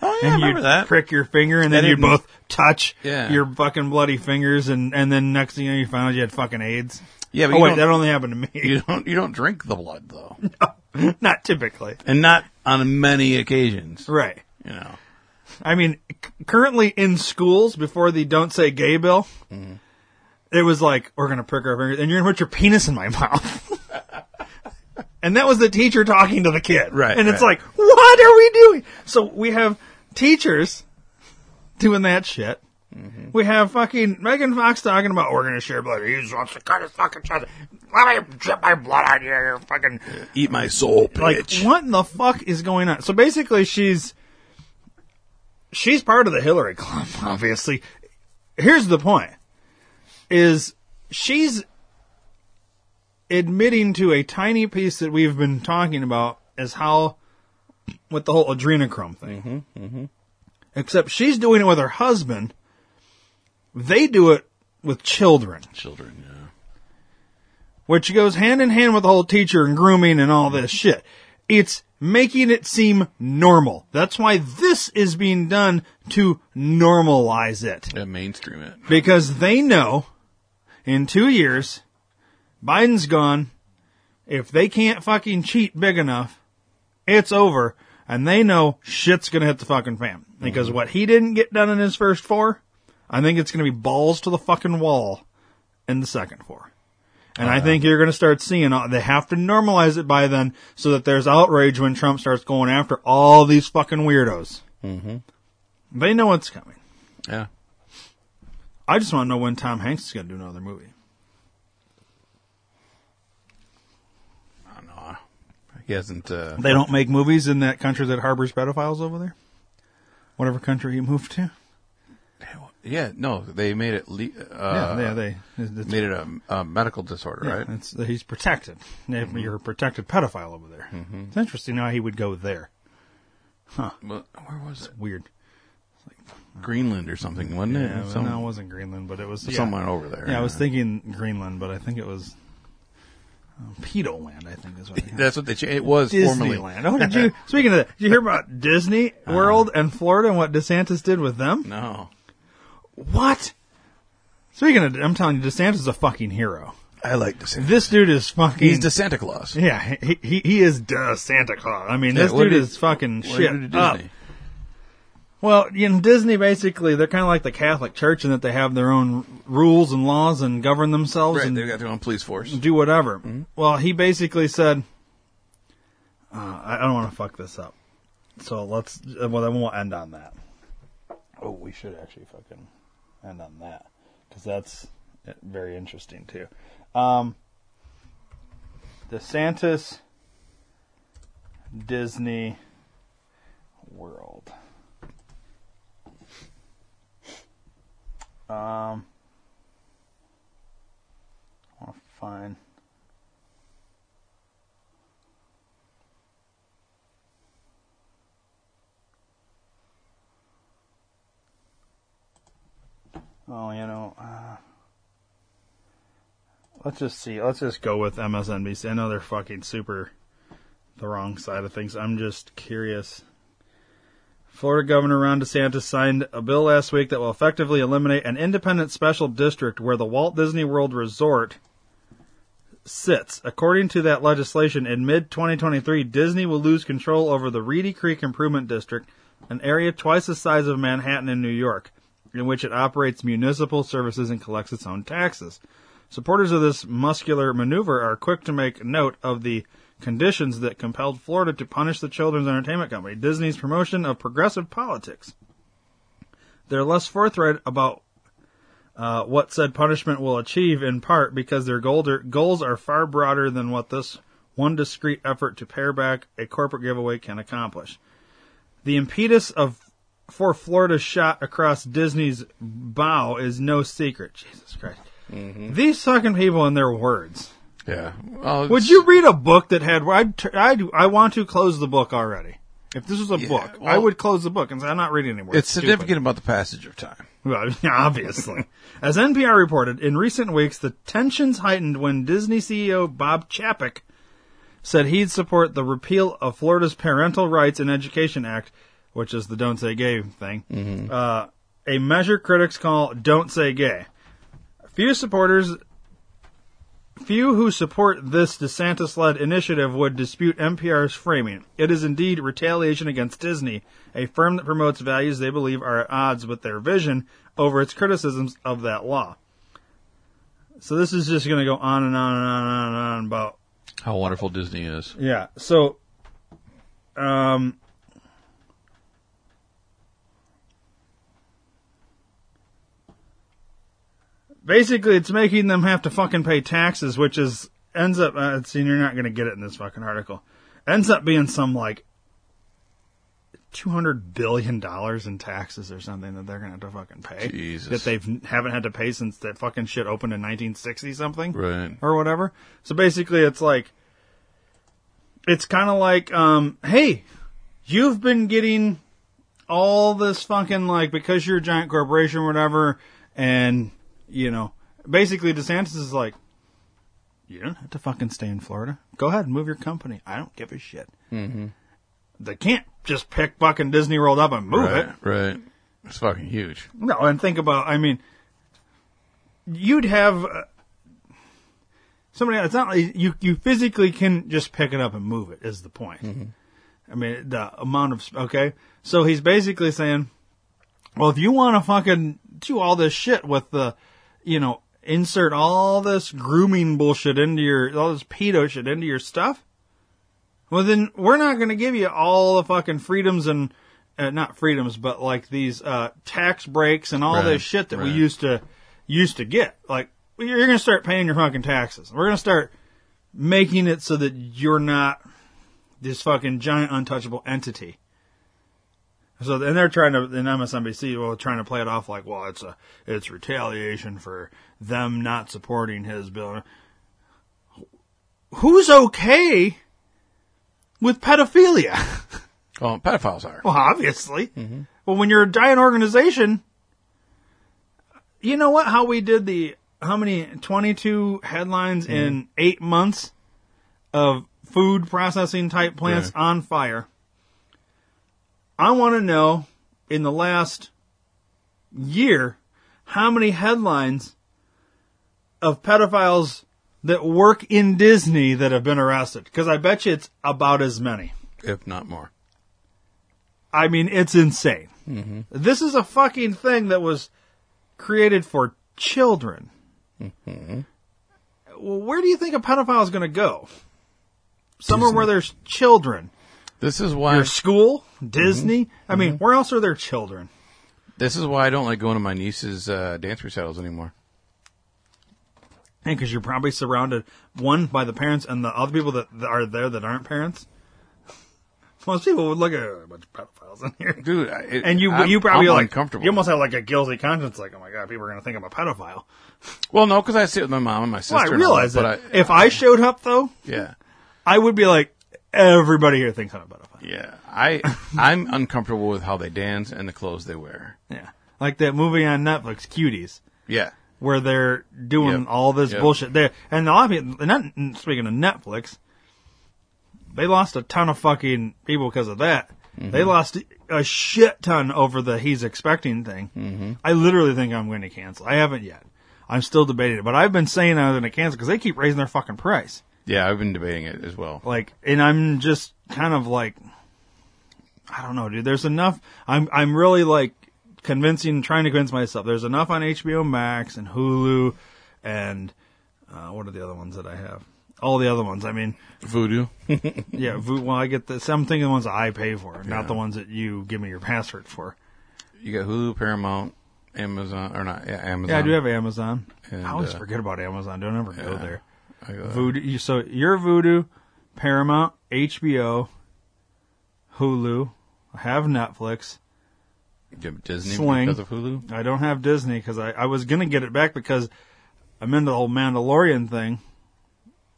Oh yeah, I and remember you'd that. prick your finger, and then you didn't- both touch Yeah. your fucking bloody fingers, and and then next thing you know, you found out you had fucking AIDS. Yeah, but oh wait, that only happened to me. You don't you don't drink the blood though, No, Not typically, and not on many occasions. right? You know. I mean, c- currently in schools, before the "Don't Say Gay" bill, Mm-hmm. it was like we're gonna prick our fingers, and you're gonna put your penis in my mouth. And that was the teacher talking to the kid, Right, And it's right. like, what are we doing? So we have teachers doing that shit. Mm-hmm. We have fucking Megan Fox talking about we're gonna share blood. He just wants to cut his fucking chest. Let me drip my blood on you. Fucking Eat my soul, like what in the fuck is going on? So basically, she's she's part of the Hillary Club. Obviously, here's the point: is she's admitting to a tiny piece that we've been talking about is how with the whole adrenochrome thing. Mm-hmm. Except she's doing it with her husband. They do it with children Children, yeah. which goes hand in hand with the whole teacher and grooming and all this shit. It's making it seem normal. That's why this is being done to normalize it. Yeah, mainstream it. Because they know in two years, Biden's gone. If they can't fucking cheat big enough, it's over. And they know shit's gonna hit the fucking fan. Because what he didn't get done in his first four, I think it's gonna be balls to the fucking wall in the second four. And I think you're going to start seeing, uh, they have to normalize it by then so that there's outrage when Trump starts going after all these fucking weirdos. Mm-hmm. They know what's coming. Yeah. I just want to know when Tom Hanks is going to do another movie. I don't know. He hasn't. Uh, They don't make movies in that country that harbors pedophiles over there? Whatever country he moved to? Yeah, no, they made it. Le- uh, yeah, they, it's, made it a, a medical disorder, yeah, right? It's, he's protected. You're a protected pedophile over there. Mhm. It's interesting how he would go there. Huh. But where was it? Weird. Greenland or something, wasn't Yeah, it? but Some- no, it wasn't Greenland, but it was yeah. somewhere over there. Yeah, I was thinking Greenland, but I think it was Pedo Land. I think is what. It, That's what they. Cha- it was formerly. Disneyland. Oh, did you? Speaking of that, did you hear about Disney uh-huh. World and Florida and what DeSantis did with them? No. What? Speaking of, I'm telling you, DeSantis is a fucking hero. I like DeSantis. This dude is fucking. He's the Santa Claus. Yeah, he he, he is the Santa Claus. I mean, this what dude did- is fucking what shit he do to up. Disney? Well, you know, Disney basically they're kind of like the Catholic Church in that they have their own rules and laws and govern themselves Right, and they've got their own police force. do whatever. Well, he basically said, uh, "I I don't want to fuck this up." So let's. uh, Well, then we'll end on that. Oh, we should actually fucking end on that because that's uh, very interesting too. Um, DeSantis, Disney World. Um, I want to find. Oh, you know, uh, let's just see. Let's just go with MSNBC. I know they're fucking super the wrong side of things. I'm just curious. Florida Governor Ron DeSantis signed a bill last week that will effectively eliminate an independent special district where the Walt Disney World Resort sits. According to that legislation, in mid 2023, Disney will lose control over the Reedy Creek Improvement District, an area twice the size of Manhattan in New York, in which it operates municipal services and collects its own taxes. Supporters of this muscular maneuver are quick to make note of the conditions that compelled Florida to punish the children's entertainment company, Disney's promotion of progressive politics. They're less forthright about uh, what said punishment will achieve, in part because their goal- goals are far broader than what this one discrete effort to pare back a corporate giveaway can accomplish. The impetus of for Florida's shot across Disney's bow is no secret. Jesus Christ. These fucking people and their words. Yeah. Well, Would you read a book that had? I'd, I'd, I want to close the book already. If this was a Yeah, book, I would close the book and say I'm not reading anymore. It's stupid." significant about the passage of time. Well, obviously. As NPR reported, in recent weeks, the tensions heightened when Disney CEO Bob Chapek said he'd support the repeal of Florida's Parental Rights in Education Act, which is the Don't Say Gay thing, uh, a measure critics call Don't Say Gay. Few supporters, few who support this DeSantis-led initiative would dispute NPR's framing. It is indeed retaliation against Disney, a firm that promotes values they believe are at odds with their vision over its criticisms of that law. So this is just going to go on and on and on and on and about How wonderful Disney is. yeah. So, um, basically, it's making them have to fucking pay taxes, which is ends up. Uh, see, you're not going to get it in this fucking article. Ends up being some like two hundred billion dollars in taxes or something that they're going to have to fucking pay. Jesus. That they haven't had to pay since that fucking shit opened in 1960 something Right. or whatever. So basically, it's like it's kind of like, um, hey, you've been getting all this fucking like because you're a giant corporation or whatever, and you know, basically DeSantis is like, you don't have to fucking stay in Florida. Go ahead and move your company. I don't give a shit. Mm-hmm. They can't just pick fucking Disney World up and move right, it. Right. It's fucking huge. No, and think about, I mean, you'd have uh, somebody. It's not like you you physically can just pick it up and move it. Is the point? I mean, the amount of okay. So he's basically saying, well, if you want to fucking do all this shit with the, you know, insert all this grooming bullshit into your all this pedo shit into your stuff. Well, then we're not going to give you all the fucking freedoms and uh, not freedoms, but like these uh, tax breaks and all Right, this shit that we used to used to get. Like you're going to start paying your fucking taxes. We're going to start making it so that you're not this fucking giant untouchable entity. So and they're trying to in MSNBC, well, trying to play it off like, well, it's a it's retaliation for them not supporting his bill. Who's okay with pedophilia? Well, pedophiles are. Well, obviously. Mm-hmm. Well, when you're a giant organization, you know what? How we did the how many 22 headlines mm-hmm. in eight months of food processing type plants Right. on fire. I want to know in the last year how many headlines of pedophiles that work in Disney that have been arrested? Because I bet you it's about as many. if not more. I mean, it's insane. Mm-hmm. This is a fucking thing that was created for children. Mm-hmm. Well, where do you think a pedophile is going to go? Somewhere where there's children. This is why Your school, Disney. Mm-hmm. I mean, where else are there children? This is why I don't like going to my niece's uh, dance recitals anymore. And because you're probably surrounded one by the parents and the other people that, that are there that aren't parents. Most people would look at "Oh, a bunch of pedophiles in here, dude. It, and you I'm- you probably I'm like uncomfortable. You almost have like a guilty conscience, like, oh my god, people are going to think I'm a pedophile. Well, no, because I sit with my mom and my sister. Well, I and all realize that, that. but I, if I showed up though, yeah, I would be like, everybody here thinks I'm a pedophile. yeah, I I'm uncomfortable with how they dance and the clothes they wear. Yeah, like that movie on Netflix, Cuties. Yeah. where they're doing Yep. all this Yep. bullshit there. And a lot of people, not, speaking of Netflix, they lost a ton of fucking people because of that. Mm-hmm. They lost a shit ton over the he's expecting thing. Mm-hmm. I literally think I'm going to cancel. I haven't yet. I'm still debating it, but I've been saying I'm going to cancel because they keep raising their fucking price. Yeah, I've been debating it as well. Like, and I'm just kind of like, I don't know, dude. There's enough. I'm I'm really like convincing, trying to convince myself. There's enough on HBO Max and Hulu, and uh, what are the other ones that I have? All the other ones. I mean, Vudu. yeah. Vo- Well, I get the. I'm thinking the ones I pay for, Yeah. not the ones that you give me your password for. You got Hulu, Paramount, Amazon, or not? Yeah, Amazon. Yeah, I do have Amazon. And, I always uh, forget about Amazon. Don't ever go there. Vudu. So your Vudu, Paramount, HBO, Hulu. I have Netflix. You have Disney because of Hulu. I don't have Disney because I, I was gonna get it back because I'm into the whole Mandalorian thing,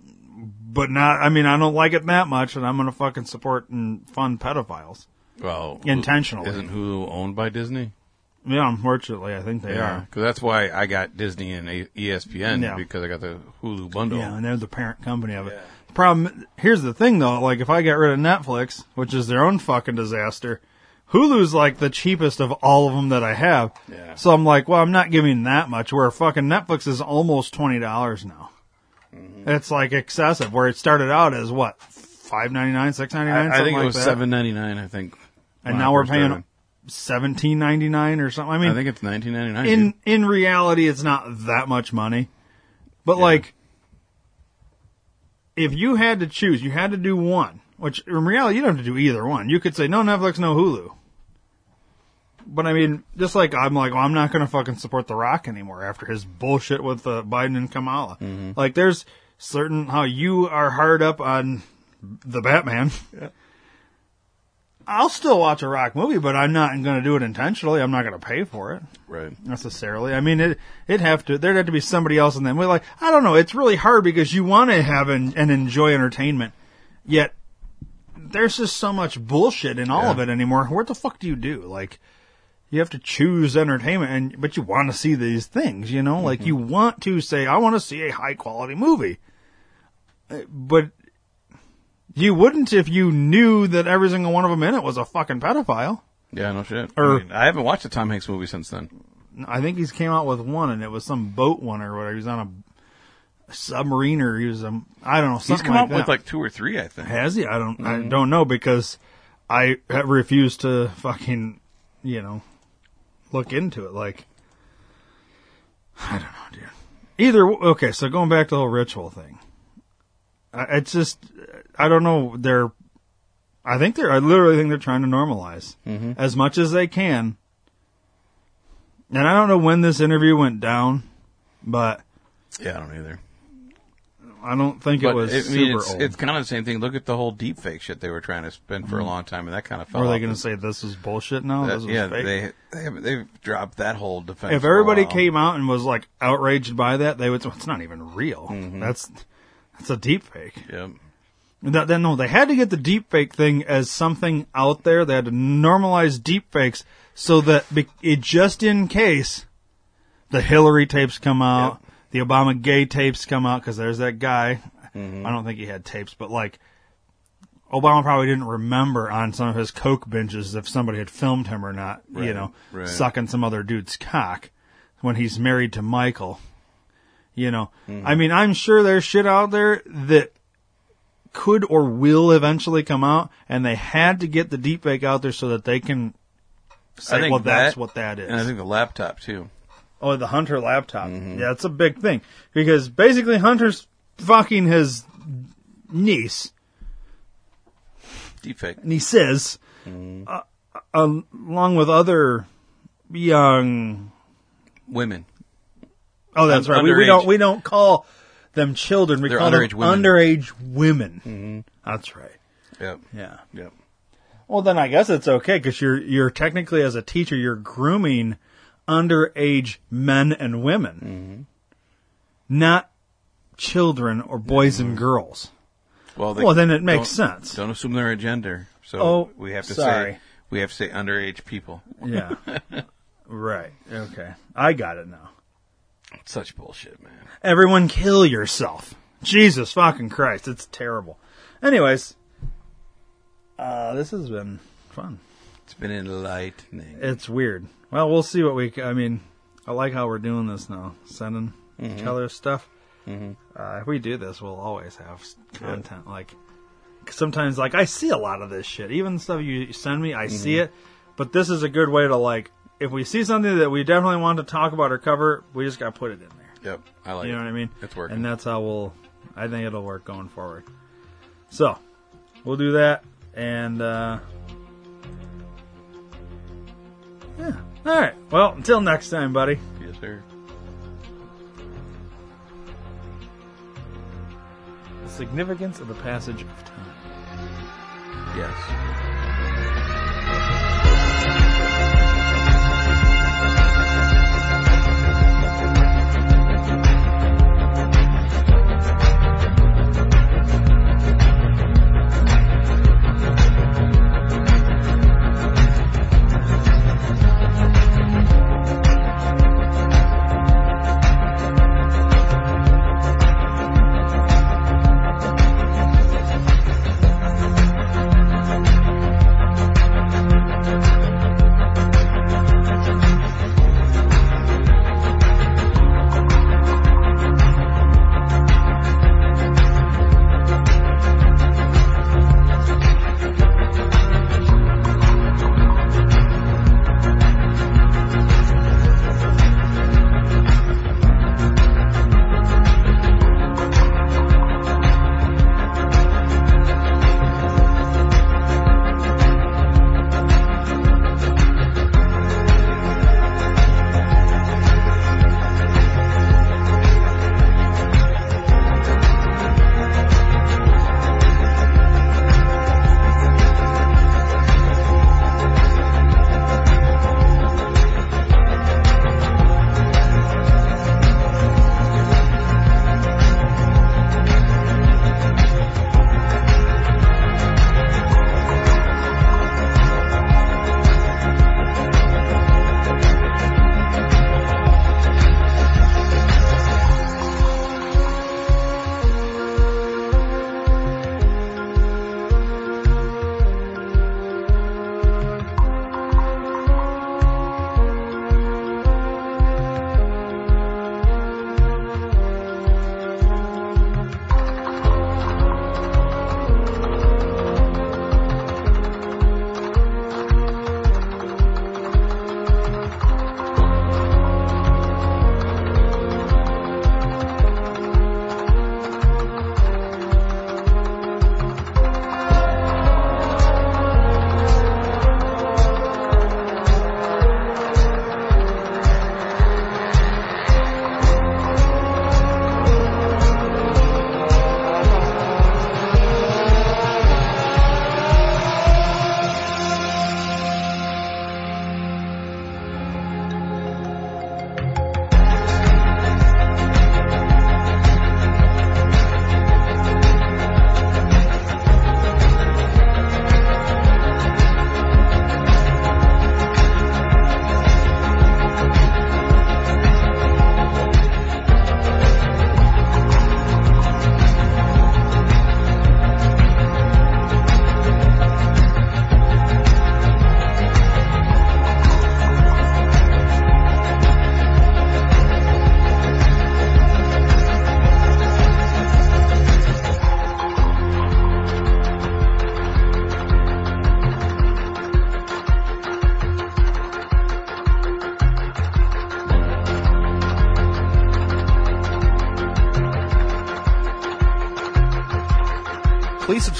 but not. I mean, I don't like it that much, and I'm gonna fucking support and fund pedophiles. Well, Intentionally. Isn't Hulu owned by Disney? Yeah, unfortunately, I think they are. because that's why I got Disney and ESPN Yeah. because I got the Hulu bundle. Yeah, and they're the parent company of it. Problem here's the thing though, like if I get rid of Netflix, which is their own fucking disaster, Hulu's like the cheapest of all of them that I have. Yeah. So I'm like, well, I'm not giving that much. Where fucking Netflix is almost twenty dollars now. Mm-hmm. It's like excessive. Where it started out as what five ninety nine, six ninety nine, I, I think like it was that. seven ninety nine. I think, and now we're paying started. Seventeen ninety nine or something. I mean, I think it's nineteen ninety nine. in in reality, it's not that much money, but like, if you had to choose, you had to do one. Which in reality, you don't have to do either one. You could say no Netflix, no Hulu. But I mean, just like I'm like, well, I'm not going to fucking support The Rock anymore after his bullshit with uh, Biden and Kamala. Like, there's certain how you are hard up on the Batman. I'll still watch a Rock movie, but I'm not going to do it intentionally. I'm not going to pay for it right. necessarily. I mean, it it have to there'd have to be somebody else in them. We're like, I don't know. It's really hard because you want to have and, and enjoy entertainment, yet there's just so much bullshit in all Yeah. of it anymore. What the fuck do you do? Like, you have to choose entertainment, and but you want to see these things. You know, like you want to say, I want to see a high quality movie, Uh, but. You wouldn't if you knew that every single one of them in it was a fucking pedophile. Yeah, no shit. Or- I, mean, I haven't watched a Tom Hanks movie since then. I think he's came out with one, and it was some boat one or whatever. He was on a submarine, or he was a I don't know. He's come like out with like two or three, I think. Has he? I don't. I Mhm. don't know because I have refused to fucking you know look into it. Like I don't know, dude. Either okay. So going back to the whole ritual thing, I, it's just I don't know. They're I think they're I literally think they're trying to normalize Mhm. as much as they can. And I don't know when this interview went down, but Yeah, I don't either. I don't think But it was I mean, super it's, old. it's kind of the same thing. Look at the whole deep fake shit they were trying to spin for a Mhm. long time, and that kind of fell Were they going to say this is bullshit now? that- this was yeah, fake? they they have, they've dropped that whole defense. if for a everybody while. came out and was like outraged by that, they would. say, It's not even real. Mm-hmm. That's that's a deep fake. Yep. That, that, no, they had to get the deep fake thing as something out there. They had to normalize deep fakes so that it just in case the Hillary tapes come out, the Obama gay tapes come out because there's that guy. Mm-hmm. I don't think he had tapes, but like Obama probably didn't remember on some of his coke binges if somebody had filmed him or not. You know, right. sucking some other dude's cock when he's married to Michael. You know, Mhm. I mean, I'm sure there's shit out there that could or will eventually come out, and they had to get the deepfake out there so that they can say, I think well, that's what that is. And I think the laptop too. Oh, the Hunter laptop. Mm-hmm. Yeah, it's a big thing because basically Hunter's fucking his niece, Deepfake. and he says, Mm-hmm. uh, uh, along with other young. Women. Oh, that's right. We, we don't we don't call them children. We They're call underage them women. underage women. Mhm. That's right. Yep. Yeah. Yep. Well, then I guess it's okay because you're you're technically as a teacher you're grooming underage men and women, not children or boys and girls. Well, Well, then it makes don't- sense. Don't assume they're a gender. So Oh, we have to sorry. say we have to say underage people. Yeah. right. Okay. I got it now. Such bullshit, man. Everyone kill yourself. Jesus fucking Christ. It's terrible. Anyways, uh, this has been fun. It's been enlightening. It's weird. Well, we'll see what we. I mean, I like how we're doing this now, sending each Mhm. other stuff. Mhm. Uh, if we do this, we'll always have content. Like 'cause sometimes, like I see a lot of this shit. Even stuff you send me, I see Mhm. it. But this is a good way to like. If we see something that we definitely want to talk about or cover, we just got to put it in there. Yep. I like you know it. what I mean? It's working. And that's how we'll. I think it'll work going forward. So, we'll do that, and uh, yeah. All right. Well, until next time, buddy. Yes, sir. The significance of the passage of time. Yes.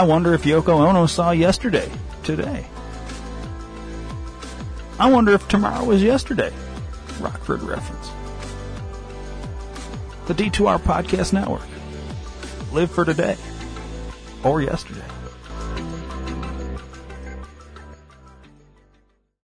I wonder if Yoko Ono saw yesterday, today. I wonder if tomorrow was yesterday. Rockford reference. The D2R Podcast Network. Live for today or yesterday.